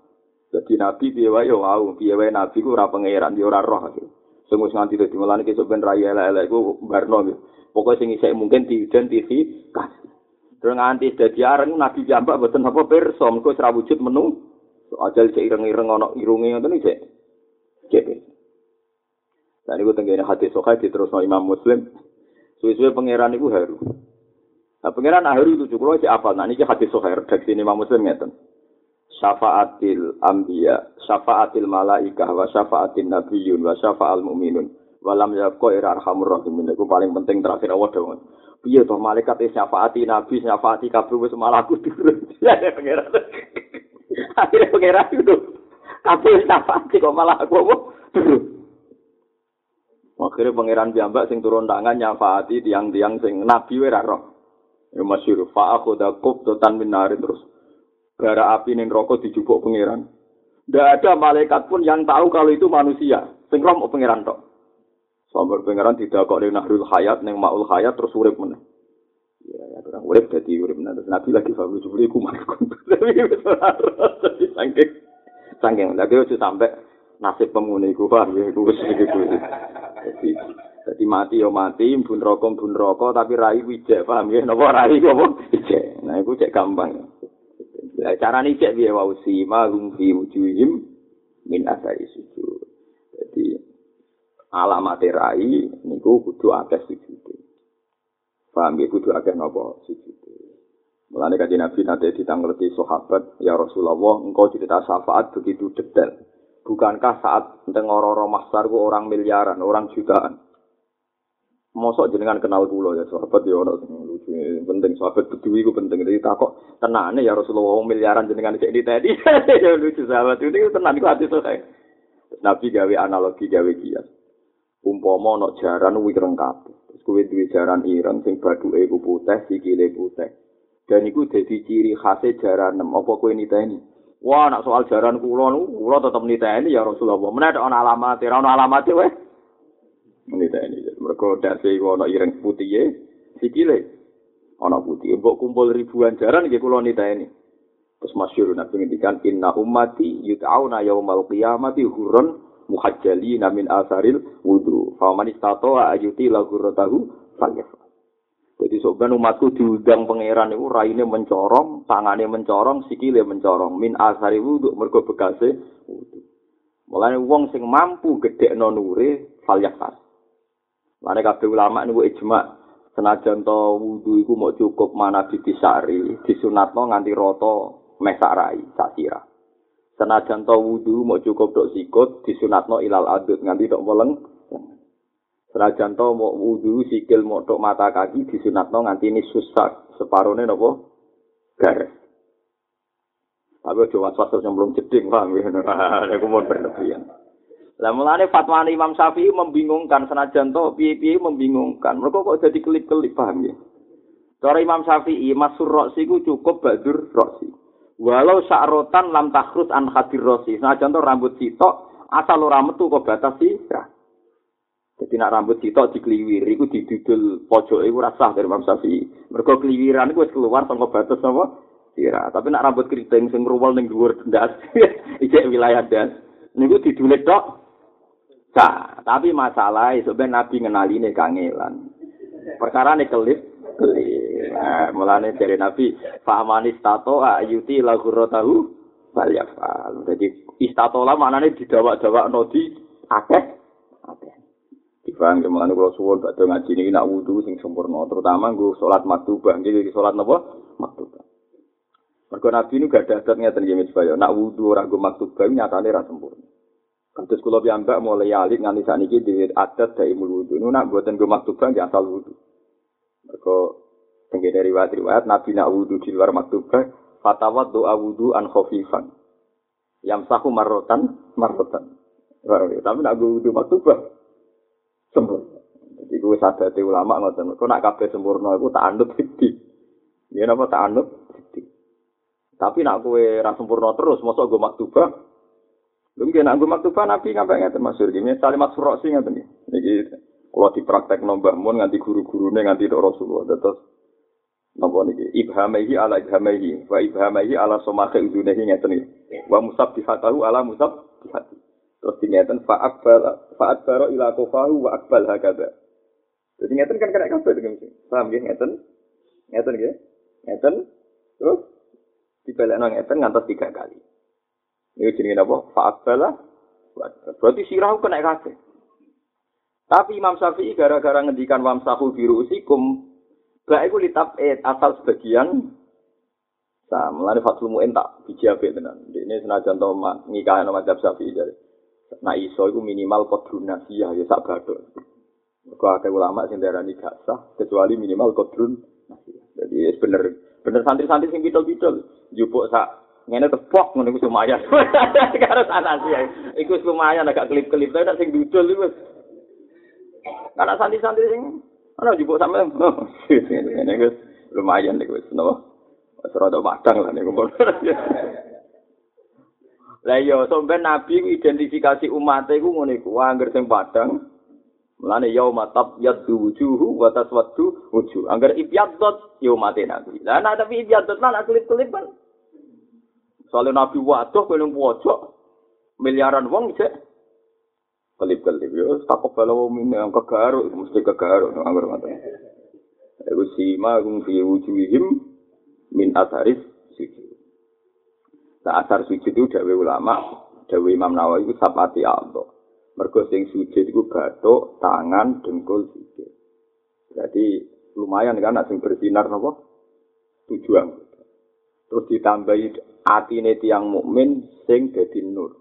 Dadi Nabi piye wae yo wau, piye wae Nabi ku ora pangeran, dia ora roh. Sing wis nganti dadi mulane kesuk ben raya elek-elek iku barno. Pokoke sing isih mungkin diidentifikasi. Terus nganti dadi areng Nabi jambak boten apa pirsa, mengko ora wujud menu. Ajal cek ireng-ireng ana irunge ngoten iki cek. Cek. Dan iku tenggene hati sokai diterusno Imam Muslim. Suwe-suwe pangeran iku haru. Nah, pangeran haru itu cukup aja apa? Nah, ini hati sokai redaksi ini Imam Muslim ngeten. Syafaatil anbiya, syafaatil malaikah, wa syafaatil nabiyun, wa syafaatil mu'minun. Walam yabqa ira arhamur rahimin. Iku paling penting terakhir Allah dong. Piye toh malaikat syafaati nabi, syafaati kabeh wis malah aku turun. Ya pangeran. Akhirnya pangeran itu kabeh syafaati kok malah aku apa? Akhirnya pangeran piyambak sing turun tangan nyafaati tiang-tiang sing nabi wae ra roh. Ya masyhur fa min narin terus. Bara api ning rokok dijupuk pangeran. Tidak ada malaikat pun yang tahu kalau itu manusia. Sing roh pangeran tok. Sambar pangeran tidak kok ning nahrul hayat ning maul hayat terus urip meneh. Ya, ya orang urip dadi urip meneh. Terus Nabi lagi fawu jubli ku markun. Tapi saking saking lagi wis sampai nasib pemune iku paham ya. Jadi Jadi mati yo mati, bun rokok bun rokok, tapi rai wijek, paham ya? Nopo rai apa? Wijek. Nah, itu cek gampang. Cara ini cek biaya wausi, malum fi wujuhim min asari sujud. Jadi, alamat rai, niku kudu akeh sujud. Paham ya? Kudu akeh nopo sujud. Mulanya kaji Nabi nanti ditanggerti sahabat, ya Rasulullah, engkau cerita syafaat begitu detail. Bukankah saat tengororo mahsar orang miliaran, orang jutaan? mosok jenengan kenal kula ya sahabat ya lucu penting sahabat kedua iku penting jadi takok tenane ya Rasulullah miliaran jenengan cek di tadi ya lucu sahabat itu tenan iku hati sok Nabi gawe analogi gawe kias umpama ono jaran wireng kabeh terus kuwi duwe jaran ireng sing baduke iku putih sikile putih Dan iku dadi ciri khase jaranem. Apa kowe niteni? Wah, nak soal jaran kula kula tetep niteni ya Rasulullah. Menawa ana alamat, ora ana alamat wae. Niteni. Mergo dase iku ana ireng putih sikile. Ana putih. Mbok kumpul ribuan jaran nggih kula niteni. Terus masyhur Nabi ngendikan inna ummati yut'auna yaumal qiyamati hurun muhajjalina min asaril wudu. Fa man istata'a ayuti la ghurratahu falyafal. Jadi sebenarnya umatku diundang pangeran itu raine mencorong, tangannya mencorong, sikile mencorong. Min asari wudhu, mergo bekase wudhu. Mulanya wong sing mampu gede nonure, fal yakas. Mulanya kabeh ulama ini ijma. Senajan to wudhu itu mau cukup mana ditisari, disunatno nganti roto mesarai, sakira. Senajan to wudhu mau cukup dok sikut, disunatno ilal adut nganti dok weleng, Senajan to mau wudu sikil mau tok mata kaki disunatno nganti ini susah separone nopo garis. Tapi aja was-was terus belum jeding paham ya. Aku mau berlebihan. Lah mulane fatwa Imam Syafi'i membingungkan senajan to piye-piye membingungkan. Mereka kok jadi kelip-kelip paham ya. Cara Imam Syafi'i masur roksi ku cukup badur roksi. Walau sa'rotan lam takhrus an khadir roksi. Senajan to rambut sitok asal ora metu kok batasi ya. Jadi nak rambut sitok dikliwir, iku didudul pojok iku rasah dari Imam Syafi'i. Mergo kliwiran iku wis keluar saka batas apa? Sira. Tapi nak rambut keriting sing ngruwel ning dhuwur ndas, ijek wilayah das. Niku didulit tok. Sa, tapi masalah sebenarnya Nabi ngenaline kangelan. Perkara ini kelip, kelip. Nah, mulane dari Nabi, Fahmani stato ayuti lagu rotahu balyafal. Jadi istatola maknanya didawak-dawak nodi akeh, akeh. Dibang ke mana kalau suwon bakdo ngaji ini nak wudhu sing sempurna, terutama gue sholat maktubah, jadi sholat apa? Maktubah. Mereka nabi ini gak ada adat ngeten gini supaya nak wudhu orang gue maktubah nyatanya rasa sempurna. Kados kula piyambak mulai alik nganti sakniki dhewe adat dari wudhu. Nu nak buatan gue maktubah nggih asal wudhu. Mereka tenggene riwayat-riwayat nabi nak wudhu di luar maktubah fatawat doa wudhu an khofifan. Yamsahu marrotan marrotan. Tapi nak gue wudhu maktubah sempurna. Jadi gue sadar ulama ngoten. Kau nak kabeh sempurna, aku tak anut sidi. Ya napa tak anut sidi. Tapi nak gue ra sempurna terus, mosok gue maktubah. Lu nggih nak gue maktubah nabi ngapa ngeten masyhur gini, salimat suroksi ngeten iki. Niki kalau dipraktek nombah mun nganti guru-gurune nganti tok Rasulullah terus napa niki ibhamahi ala ibhamahi wa ibhamahi ala somakhe udunehi ngeten iki. Wa musabbihatahu ala musabbihati. Terus ngeten fa'at fa'at baro ila kofahu wa akbal hakada. Jadi ngeten kan kena kabeh dengan sing. Paham nggih ngeten? Ngeten nggih. Ngeten. Terus dibelekno ngeten ngantos tiga kali. Ini jenenge napa? Fa'at bala. Berarti sirah kena kabeh. Tapi Imam Syafi'i gara-gara ngendikan wamsahu biru usikum, gak iku litap et asal sebagian Nah, mulane Fathul Mu'in tak bijabe tenan. Ini senajan to ngikahno madzhab Syafi'i jare. Nah iso itu minimal kodrun nasiyah ya sak badok. Mergo akeh ulama sing darani gak sah kecuali minimal kodrun nasiyah. Jadi ya bener bener santri-santri sing bidol-bidol jupuk sak ngene tepok ngono iku lumayan. Karo sana sih. Iku lumayan agak kelip-kelip tapi sing dudul iku. Karena santri-santri sing ana jupuk sampe ngene iku lumayan iku wis napa. Wis rada madang lah niku. Lah iya, sampeyan nabi identifikasi umat iku ngene iku, angger sing padang. Mulane yauma tab yaddu wujuhu wa taswaddu wujuh. Angger ibyaddot ya umat nabi. Lah nek tapi ibyaddot lan kelip-kelip kan. Soalnya nabi waduh kowe pojok miliaran wong cek. Kelip-kelip yo takok balo mine ang kegaruk mesti kegaruk angger ngoten. Iku sima gung fi wujuhihim min atharis sujud. Nah, asar sujud itu dawe ulama, dawe Imam Nawawi itu sapati Allah. Mergo sing sujud itu batuk, tangan, dengkul, sujud. Jadi lumayan kan sing bersinar nopo tujuan. Terus ditambahi atine tiang mukmin sing dadi nur.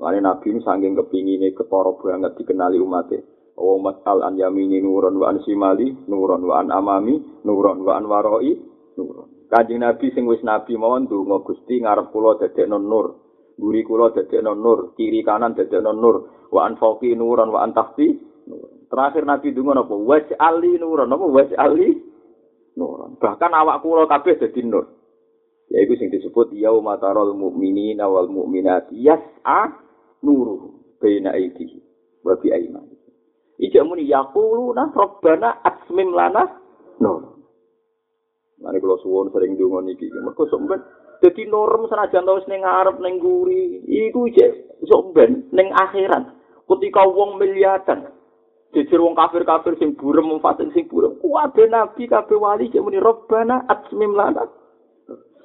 Lani Nabi ini saking kepingine ketara banget dikenali umatnya. Wa masal an yamini nuron wa an simali nuron wa an amami nuron wa an waroi nuron. Kanjeng Nabi sing wis nabi mawon ndonga Gusti ngarep kula dadekno nur. Guri kula dadekno nur, kiri kanan dadekno nur. Wa an fauqi wa an tahti. Terakhir Nabi ndonga napa? Waj ali nuran napa? Waj ali nur. Bahkan awak kula kabeh dadi nur. Yaiku sing disebut yauma taral mu'minina wal mu'minati yas'a nuru baina aidi wa bi aimani. Ija muni yaquluna rabbana asmim lana nur. Mane kula suwun sering donga niki. Mergo sampeyan dadi norm senajan tau ning ngarep ning guri, iku jek sampeyan ning akhirat. Ketika wong miliatan, Jejer wong kafir-kafir sing burem mufasik sing burem. Kuwabe nabi kabeh wali cek muni robbana atsmim lana.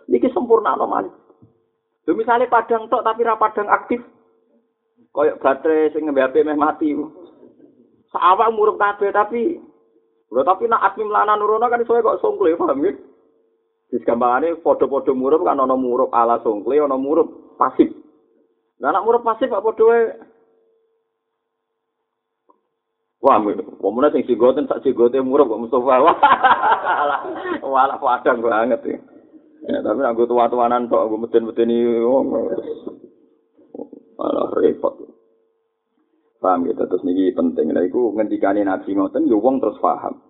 Niki sempurna no man. Lho misale padang tok tapi ra padang aktif. Kayak baterai sing ngembe HP meh mati. Sawak murup kabeh tapi Lho tapi nak atmim lana nurono kan iso kok songkle paham ya? Wis gampangane padha-padha murup kan ana murup ala songkle ana murup pasif. Lah anak murup pasif kok padha wae Wah, pemuda sing sigoten sak sigote murah kok Mustafa. Wah, wala padang banget ya. Ya, tapi aku tua-tuanan tok aku meten-meteni wong. Alah repot. Paham gitu, terus niki penting. Lah iku ngendikane Nabi ngoten yo wong terus paham.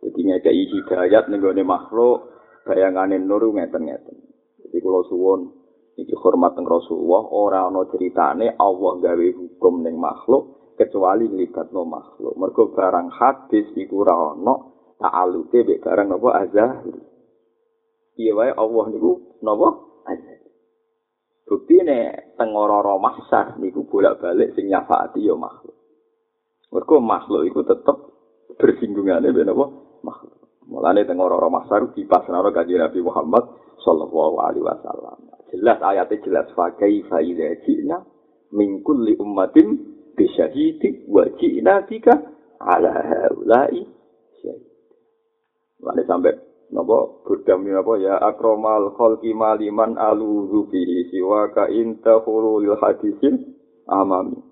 Jadi ngekei hidayat ning gone makhluk bayangane nur ngeten-ngeten. Jadi kula suwun iki hormat teng Rasulullah ora ana ceritane Allah gawe hukum ning makhluk kecuali no makhluk. Mergo barang hadis iku ora ana ta'alluke mek barang napa azahir. Piye wae Allah niku napa azahir. Bukti ne tengororo mahsar niku bolak-balik sing nyafaati ya makhluk. Mergo makhluk iku tetep bersinggungane ben apa makhluk. Mulane tengororo mahsar dipasrahno kanjeng Nabi Muhammad sallallahu alaihi wasallam. Jelas ayatnya jelas fa kaifa idza ji'na min kulli ummatin bisyahidi wa ji'na ala haulai syahid. Lalu sampai napa? Burdami napa ya akromal khalqi maliman aluzu fihi siwa ka inta khulul hadisin amami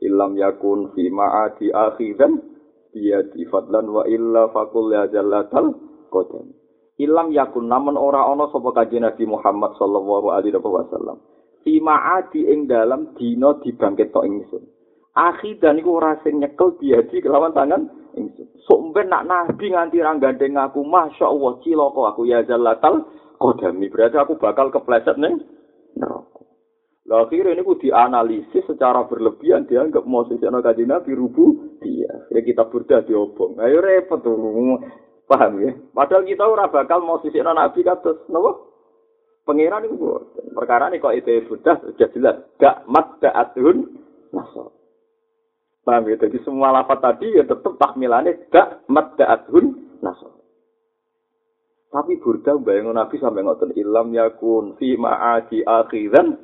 illam yakun fi ma'ati akhidan biyadi fadlan wa illa fakul ya jallatal qadam ilam yakun namun ora ana sapa kanjeng Nabi Muhammad sallallahu alaihi wasallam. Fi ma'ati ing dalam dina dibangkit tok ingsun akhidan iku ora sing nyekel diadi kelawan tangan ingsun. Sok nak nabi nganti ra gandeng aku, masyaallah cilaka aku ya jallatal qadami. Berarti aku bakal kepleset ning neraka. Lah akhirnya ini dianalisis secara berlebihan dianggap mau sejarah kaji nabi rubu dia. Ya kita burda diobong. Ayo repot tuh. Paham ya? Padahal kita ora bakal mau sejarah nabi kados nopo? Pengiran itu perkara ini kok itu sudah jelas gak mat da'atun nasab. Paham ya? Jadi semua lafat tadi ya tetap tahmilannya dak madda'athun nasab. Tapi burda bayang Nabi sampai ngotot ilam yakun fi ma'adi akhiran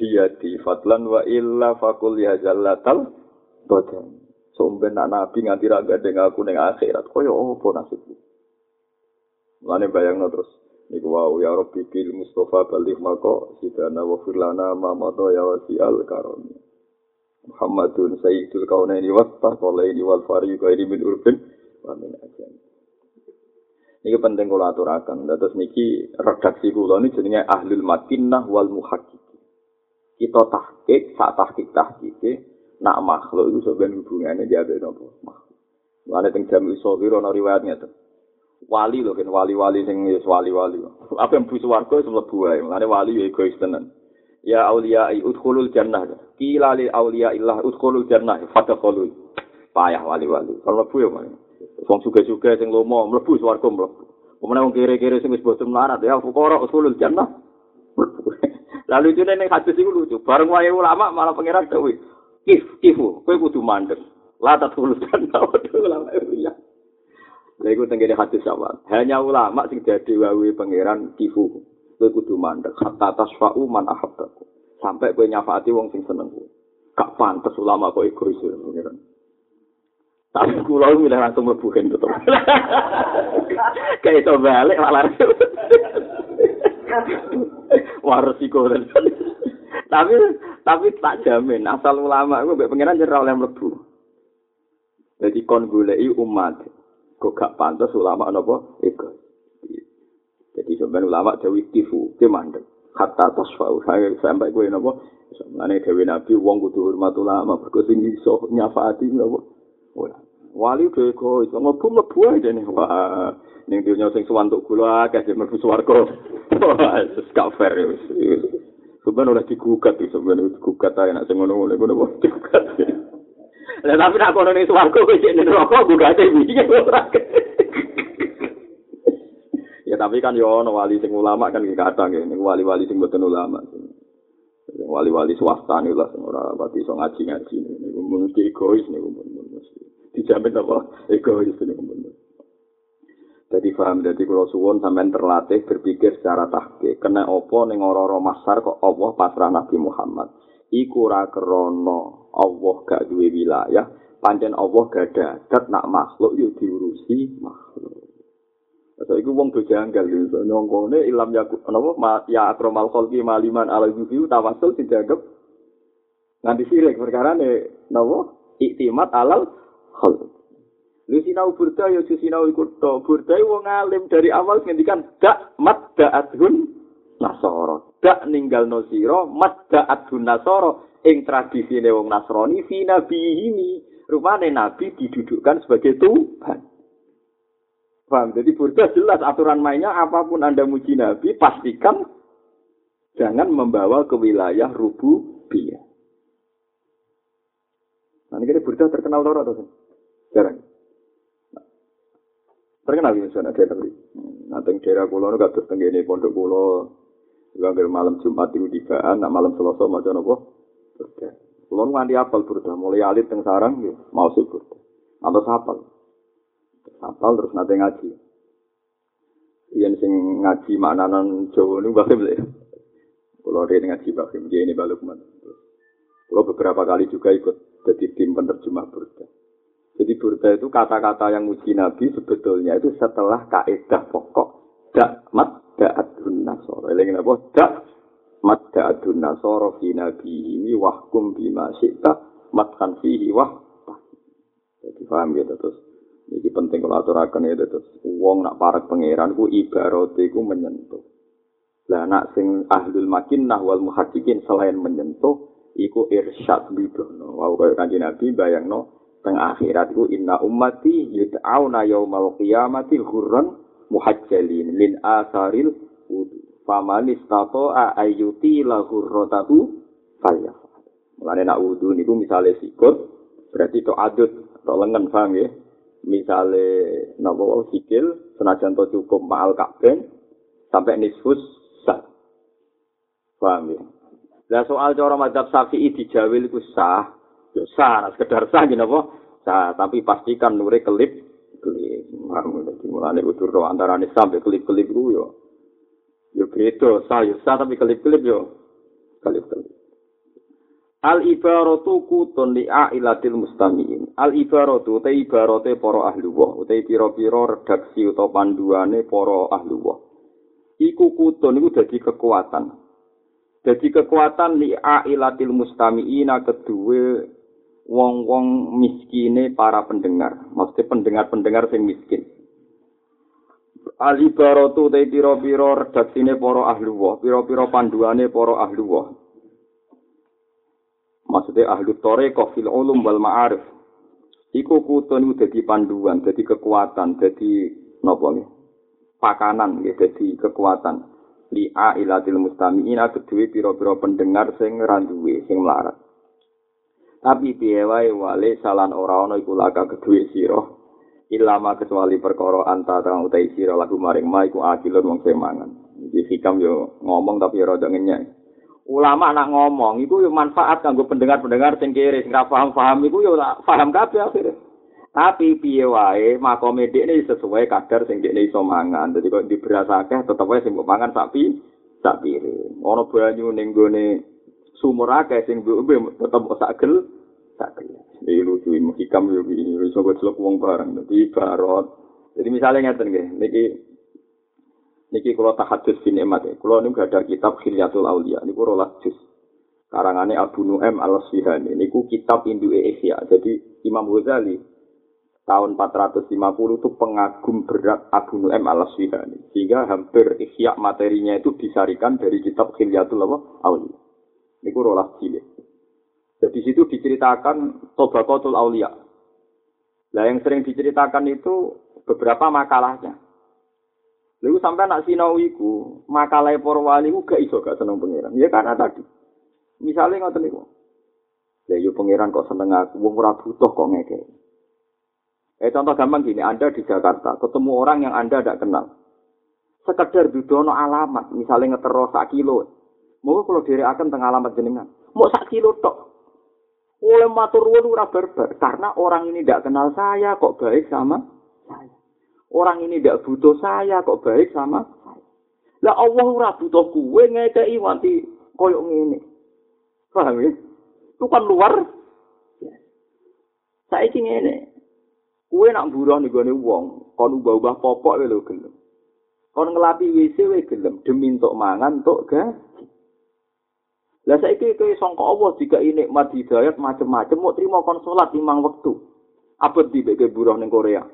di fadlan wa illa fakul ya jallatal badan. Somben nak Nabi nganti raga dengan aku dengan akhirat. Koyo apa nasibku? Lane bayang terus. Niku wau ya Rabbi bil Mustafa balik mako sidana wa firlana ma ya wasi al karomi. Muhammadun sayyidul kaunaini wa taqalaini wal fariqaini min urbin wa min ajam. Niki penting kula aturaken. Dados niki redaksi kula niki jenenge Ahlul Madinah wal Muhaqqiq. Kita tahqiq, sak tahqiq tahqiq nak makhluk itu sebenarnya hubungannya dia ada nopo makhluk. Mulane teng jami sawir ana riwayat ngeten. Wali lho kan wali-wali sing wali-wali. Apa yang busu warga itu mlebu wae. Mulane wali ya egois tenan. Ya aulia udkhulul jannah. Kila li aulia illah udkhulul jannah. Fadkhulu payah wali-wali. Kalau mlebu ya wong suga-suga sing lomo mlebu swarga mlebu. Pemene wong kere-kere sing wis boten melarat ya fuqara udkhulul jannah. Lalu itu ning hadis iku lucu. Bareng wae ulama malah pangeran dewe if ifu kowe kudu mandek. La tadkhulul jannah ulama ya Lha iku tenggene hadis sama. Hanya ulama sing dadi wae pangeran kifu. Kowe kudu mandek. Hatta tasfa'u man ahabbaku sampai kowe nyafaati wong sing seneng kowe. Gak pantes ulama kok egois pengiran tapi kula milih langsung mlebu kan tetep. Kayak itu balik malah. Waris iku tapi tapi tak jamin asal ulama iku mbek pengiran jera oleh mlebu. Jadi kon goleki umat kok gak pantes ulama napa sebenarnya ulama dewi tifu, ke mandek. Hatta tasfa'u, sampai gue nopo. Sebenarnya dewi nabi, wong kudu hormat ulama, berkusin iso nyafaati nopo. Wali udah egois, ngebu ngebu aja nih. Wah, ning dunya sing kula akeh sing mlebu swarga. Wis gak fair ya. Sebenarnya oleh digugat itu, sebenarnya digugat aja, nak ngono ngono ngono ngono digugat. Lah tapi nak kono ning swarga kowe ning neraka gugate iki ora. Ya tapi kan yo ono wali sing ulama kan kadang ya, ning wali-wali sing boten ulama. Wali-wali swasta nih lah, ora pati iso ngaji-ngaji niku mesti egois niku mesti. Dijamin apa? Egois niku Jadi paham, jadi kalau suwon sampean terlatih berpikir secara tahke. Kena opo ning ora masar kok Allah pasrah Nabi Muhammad. Iku ra krono Allah gak duwe wilayah, pancen Allah gak ada dat nak makhluk yo diurusi makhluk. So iku wong do janggal yo nyongkone ilam ya napa ya akromal khalqi maliman ala yuhi tawasul dijaga nganti sirik perkara ne napa iktimat alal khalq. Lu sinau burda ya si sinau ikut to. Burda wong alim dari awal ngendikan dak mat da'adhun nasoro. Dak ninggal no siro mat da'adhun nasoro. Ing tradisi wong nasroni fi nabi ini. Rupanya nabi didudukkan sebagai Tuhan. Paham? Jadi burda jelas aturan mainnya apa pun anda muji nabi pastikan jangan membawa ke wilayah rubu biya. Nah, ini burda terkenal loro atau Jarang. Terkenal ya sana daerah ini. Nanti daerah pulau itu gak tenggene pondok pulau. Juga malam Jumat itu tigaan, nak malam Selasa macam apa? Burda. Pulau nganti apal burda, mulai alit teng sarang, mau sih burda. Atau sapal. Sapal terus nanti ngaji. Yang sing ngaji maknanan Jawa ini bahkan beli. Pulau dia ngaji bahkan dia ini balik mana. Pulau beberapa kali juga ikut jadi tim penerjemah burda. Jadi burda itu kata-kata yang muji Nabi sebetulnya itu setelah kaidah pokok dak mat da'adun nasoro. Ini apa? Dak mat da'adun nasoro fi nabi ini wahkum bima syi'ta matkan fihi wah. Jadi paham gitu terus. Ini penting kalau aturakan itu terus. Uang nak parak pangeran ku ibarat ku menyentuh. Lah nak sing ahlul makinnah wal muhaddiqin selain menyentuh iku irsyad bidono. Wau kaya kanjeng Nabi bayangno teng akhirat iku inna ummati yud'auna yaumal qiyamati hurran muhajjalin min asaril wudu faman istata'a ayyuti la hurratahu falyafal mulane nak wudu niku misale sikut berarti to adut to lengan paham ya misale napa sikil senajan to cukup mahal kabeh sampai nisfus sah paham ya Lah soal cara madzhab Syafi'i dijawil iku sah, Ya sah, sekedar sah gini apa? Sah, tapi pastikan nure kelip kelip. Jadi mulane utur roh antara nih sampai kelip kelip itu yo. Yo beda, sah yo sah tapi kelip kelip yo. Kelip kelip. Al ibaratu kutun li ailatil mustamiin. Al ibaratu te ibarate para ahli wa, te pira-pira redaksi utawa panduane para ahli wa. Iku kutun iku dadi kekuatan. Dadi kekuatan li ailatil mustamiina kedue wong-wong miskine para pendengar. Maksudnya pendengar-pendengar sing miskin. Alibaratu te pira-pira redaksine para ahli wa, pira-pira panduane para ahli wa. Maksudnya ahli thariqah fil ulum wal ma'arif. Iku kutun iku dadi panduan, dadi kekuatan, dadi napa nggih? Pakanan nggih dadi kekuatan. Li'a ilatil mustami'ina kedue pira-pira pendengar sing randuwe, sing melarat. Tapi piye wae wale salan ora ana iku laka kedue sira. Ilama kecuali perkara antara utai sira lagu maring ma iku akilun wong semangan. Iki hikam yo ngomong tapi rada ngenyek. Ulama nak ngomong iku yo manfaat kanggo pendengar-pendengar sing kere sing paham-paham iku yo paham kabeh akhire. Tapi piye wae makome dekne sesuai kadar sing dekne iso mangan. Dadi kok diberasake tetep wae sing mangan sapi sak piring. Ana banyu ning gone sumur akeh sing mbok tetep sak gel sak gel. Iki lucu iki hikam yo iki iso kok wong bareng dadi barot. Jadi misalnya ngeten nggih, niki niki kula tahadus bin emat ya. Kula niku ada kitab Khilyatul Aulia niku rolas juz. Karangane Abu Nu'aim Al-Sihani niku kitab Induke Ihya. Jadi Imam Ghazali tahun 450 itu pengagum berat Abu Nu'aim Al-Sihani. Sehingga hampir ihya materinya itu disarikan dari kitab Khilyatul Aulia. Niku rolas cilik. Jadi situ diceritakan Tobakotul Aulia. Nah yang sering diceritakan itu beberapa makalahnya. Lalu sampai nak sinau iku, makalah para wali ku gak iso gak seneng pangeran. Ya karena tadi. Misalnya ngoten niku. Ya yo pangeran kok seneng aku, wong ora butuh kok ngeke. Eh contoh gampang gini, Anda di Jakarta, ketemu orang yang Anda tidak kenal. Sekedar dudono alamat, misalnya ngetero sak kilo. Mau kalau diri akan tengah alamat jenengan. Mau sak kilo tok. Oleh matur ora barbar karena orang ini tidak kenal saya kok baik sama saya. Orang ini tidak butuh saya kok baik sama saya. Lah Allah ora butuh kuwe ngekei wanti koyo ngene. Paham ya? Itu kan luar. Saya ini ngene. Kue nak buruh nih gue wong, kon ubah-ubah popok lho gelem. Kon ngelapi WC we gelem demi untuk mangan untuk gaji. Lah saiki kowe sangka Allah jika ini nikmat hidayat macem-macem mau terima kon salat limang wektu. Apa di buruh ning Korea?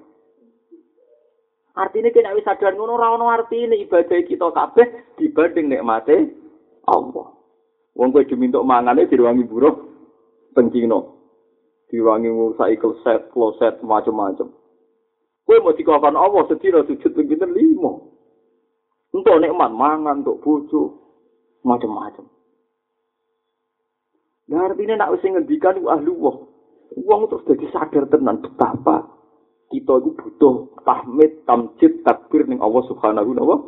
Artinya kena wis sadar ngono ora ono artine ibadah kita kabeh dibanding nikmate Allah. Wong kowe dimintuk mangane diruangi buruh pencino. diwangi ngusai kloset, kloset, macam-macam. Kue mau dikawal Allah sedih sujud pinter limo. Untuk nikmat mangan, untuk bojo, macam-macam. Nah artinya nak usah ngendikan ahli wah. Uang terus jadi sadar tenan betapa kita itu butuh tahmid, tamjid, takbir ning Allah subhanahu wa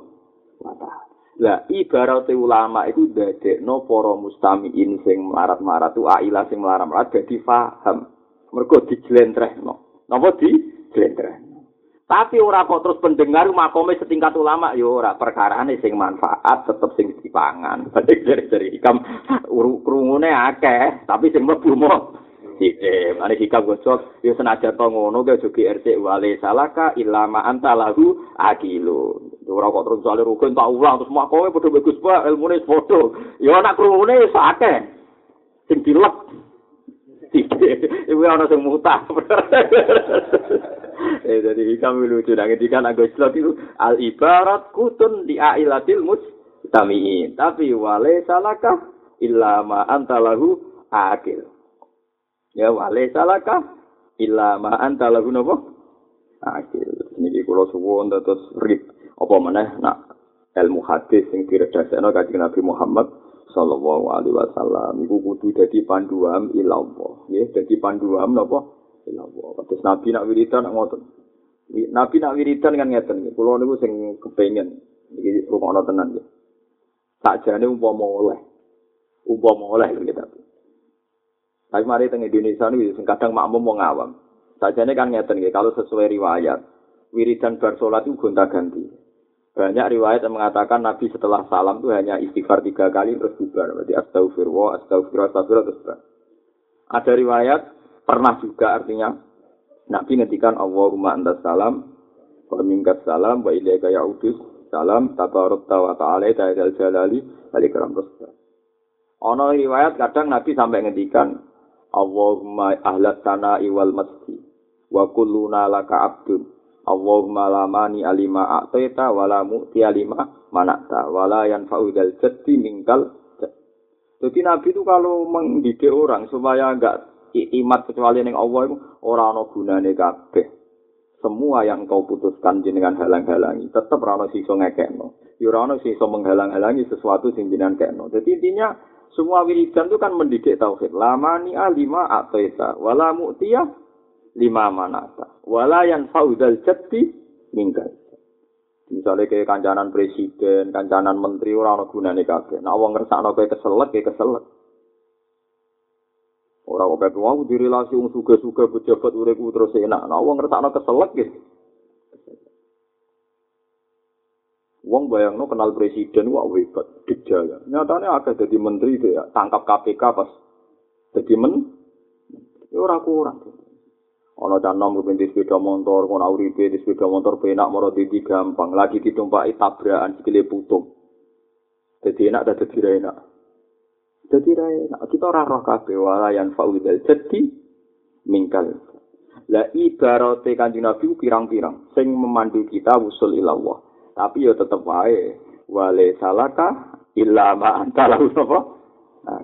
ta'ala. Lah ibarat ulama itu dadekno para mustamiin sing melarat-marat tu aila sing melarat-marat dadi paham. Mergo dijlentrehno. Napa dijlentrehno? Tapi ora kok terus pendengar makome setingkat ulama yo ora perkarane sing manfaat tetep sing dipangan. Berarti dari hikam krungune akeh, tapi sing mlebu mo Eh, mane hikam gosok, yo senajan to ngono ge jogi RT wale salaka ilama anta lahu akilu. ora kok terus soal rukun tak ulang terus mak kowe padha bagus pak ilmune padha. Ya anak krungune akeh. Sing dilek iku ana sing mutah. Eh jadi kami lucu nang ngendikan anggo Islam itu al ibarat kutun di ailatil mustamiin. Tapi wale salaka illa ma anta lahu akil ya wale salaka illa ma anta lahu napa? Akil niki kula suwun terus rip apa meneh? Nak ilmu hadis sing diredhasekno kanjeng Nabi Muhammad sallallahu alaihi wasallam. Iku kudu dadi panduan ilallah nggih dadi panduan napa? Ilallah terus Nabi nak wiridan nak ngoten. Nabi nak wiridan kan ngeten kula niku sing kepengin. Iki rumono tenan nggih. Sakjane umpama oleh. Umpama oleh nggih tapi mari teng Indonesia niku sing kadang makmum wong awam sakjane kan ngeten nggih kalau sesuai riwayat wiridan bar salat itu gonta-ganti Banyak riwayat yang mengatakan Nabi setelah salam itu hanya istighfar tiga kali terus bubar. Berarti astagfirullah, astagfirullah, astagfirullah, terus bubar. Ada riwayat pernah juga artinya Nabi ngetikan Allahumma antas salam wa mingkat salam wa ilaika ya'udus salam tabarut wa ta'ala ta'ala jalali alikram terus bubar. Ono riwayat kadang Nabi sampai ngetikan Allahumma ahlat tana'i wal masjid wa kulluna laka abdun Allahumma la mani alima a'taita wa la mu'ti alima manakta wa la yanfa'u jaddi mingkal Jadi Nabi itu kalau mendidik orang supaya enggak imat kecuali yang Allah itu orang no gunane kabeh. Semua yang kau putuskan jenengan halang-halangi tetap rano siso ngekekno. Ya rano siso menghalang-halangi sesuatu sing jenengan kekno. Jadi intinya semua wiridan itu kan mendidik tauhid. Lamani alima a'taita wa la mu'tiyah lima manata. Walayan faudal jati minggal. Misalnya kayak kancanan presiden, kancanan menteri, orang orang gunanya kabeh. Nah, orang ngerasa kayak keselak, kayak keselak. Orang kok kayak di relasi wong suga-suga pejabat uripku terus enak. Nah, wong ngerasa keselak gitu. Wong bayangno kenal presiden wah hebat, dijaya. Nyatanya agak jadi menteri dia tangkap KPK pas jadi men, ya orang kurang. Ono canom kepinti sepeda motor, kono uripe di sepeda motor penak moro titi gampang. Lagi ditumpaki tabrakan sikile putung. Jadi enak dan jadi enak. Jadi enak. Kita ora roh kabeh walayan faudal jadi mingkal. La ibarate kanjeng Nabi pirang-pirang sing memandu kita usul ilallah. Tapi ya tetep wae wale salaka illa ma anta lahu sapa. Nah,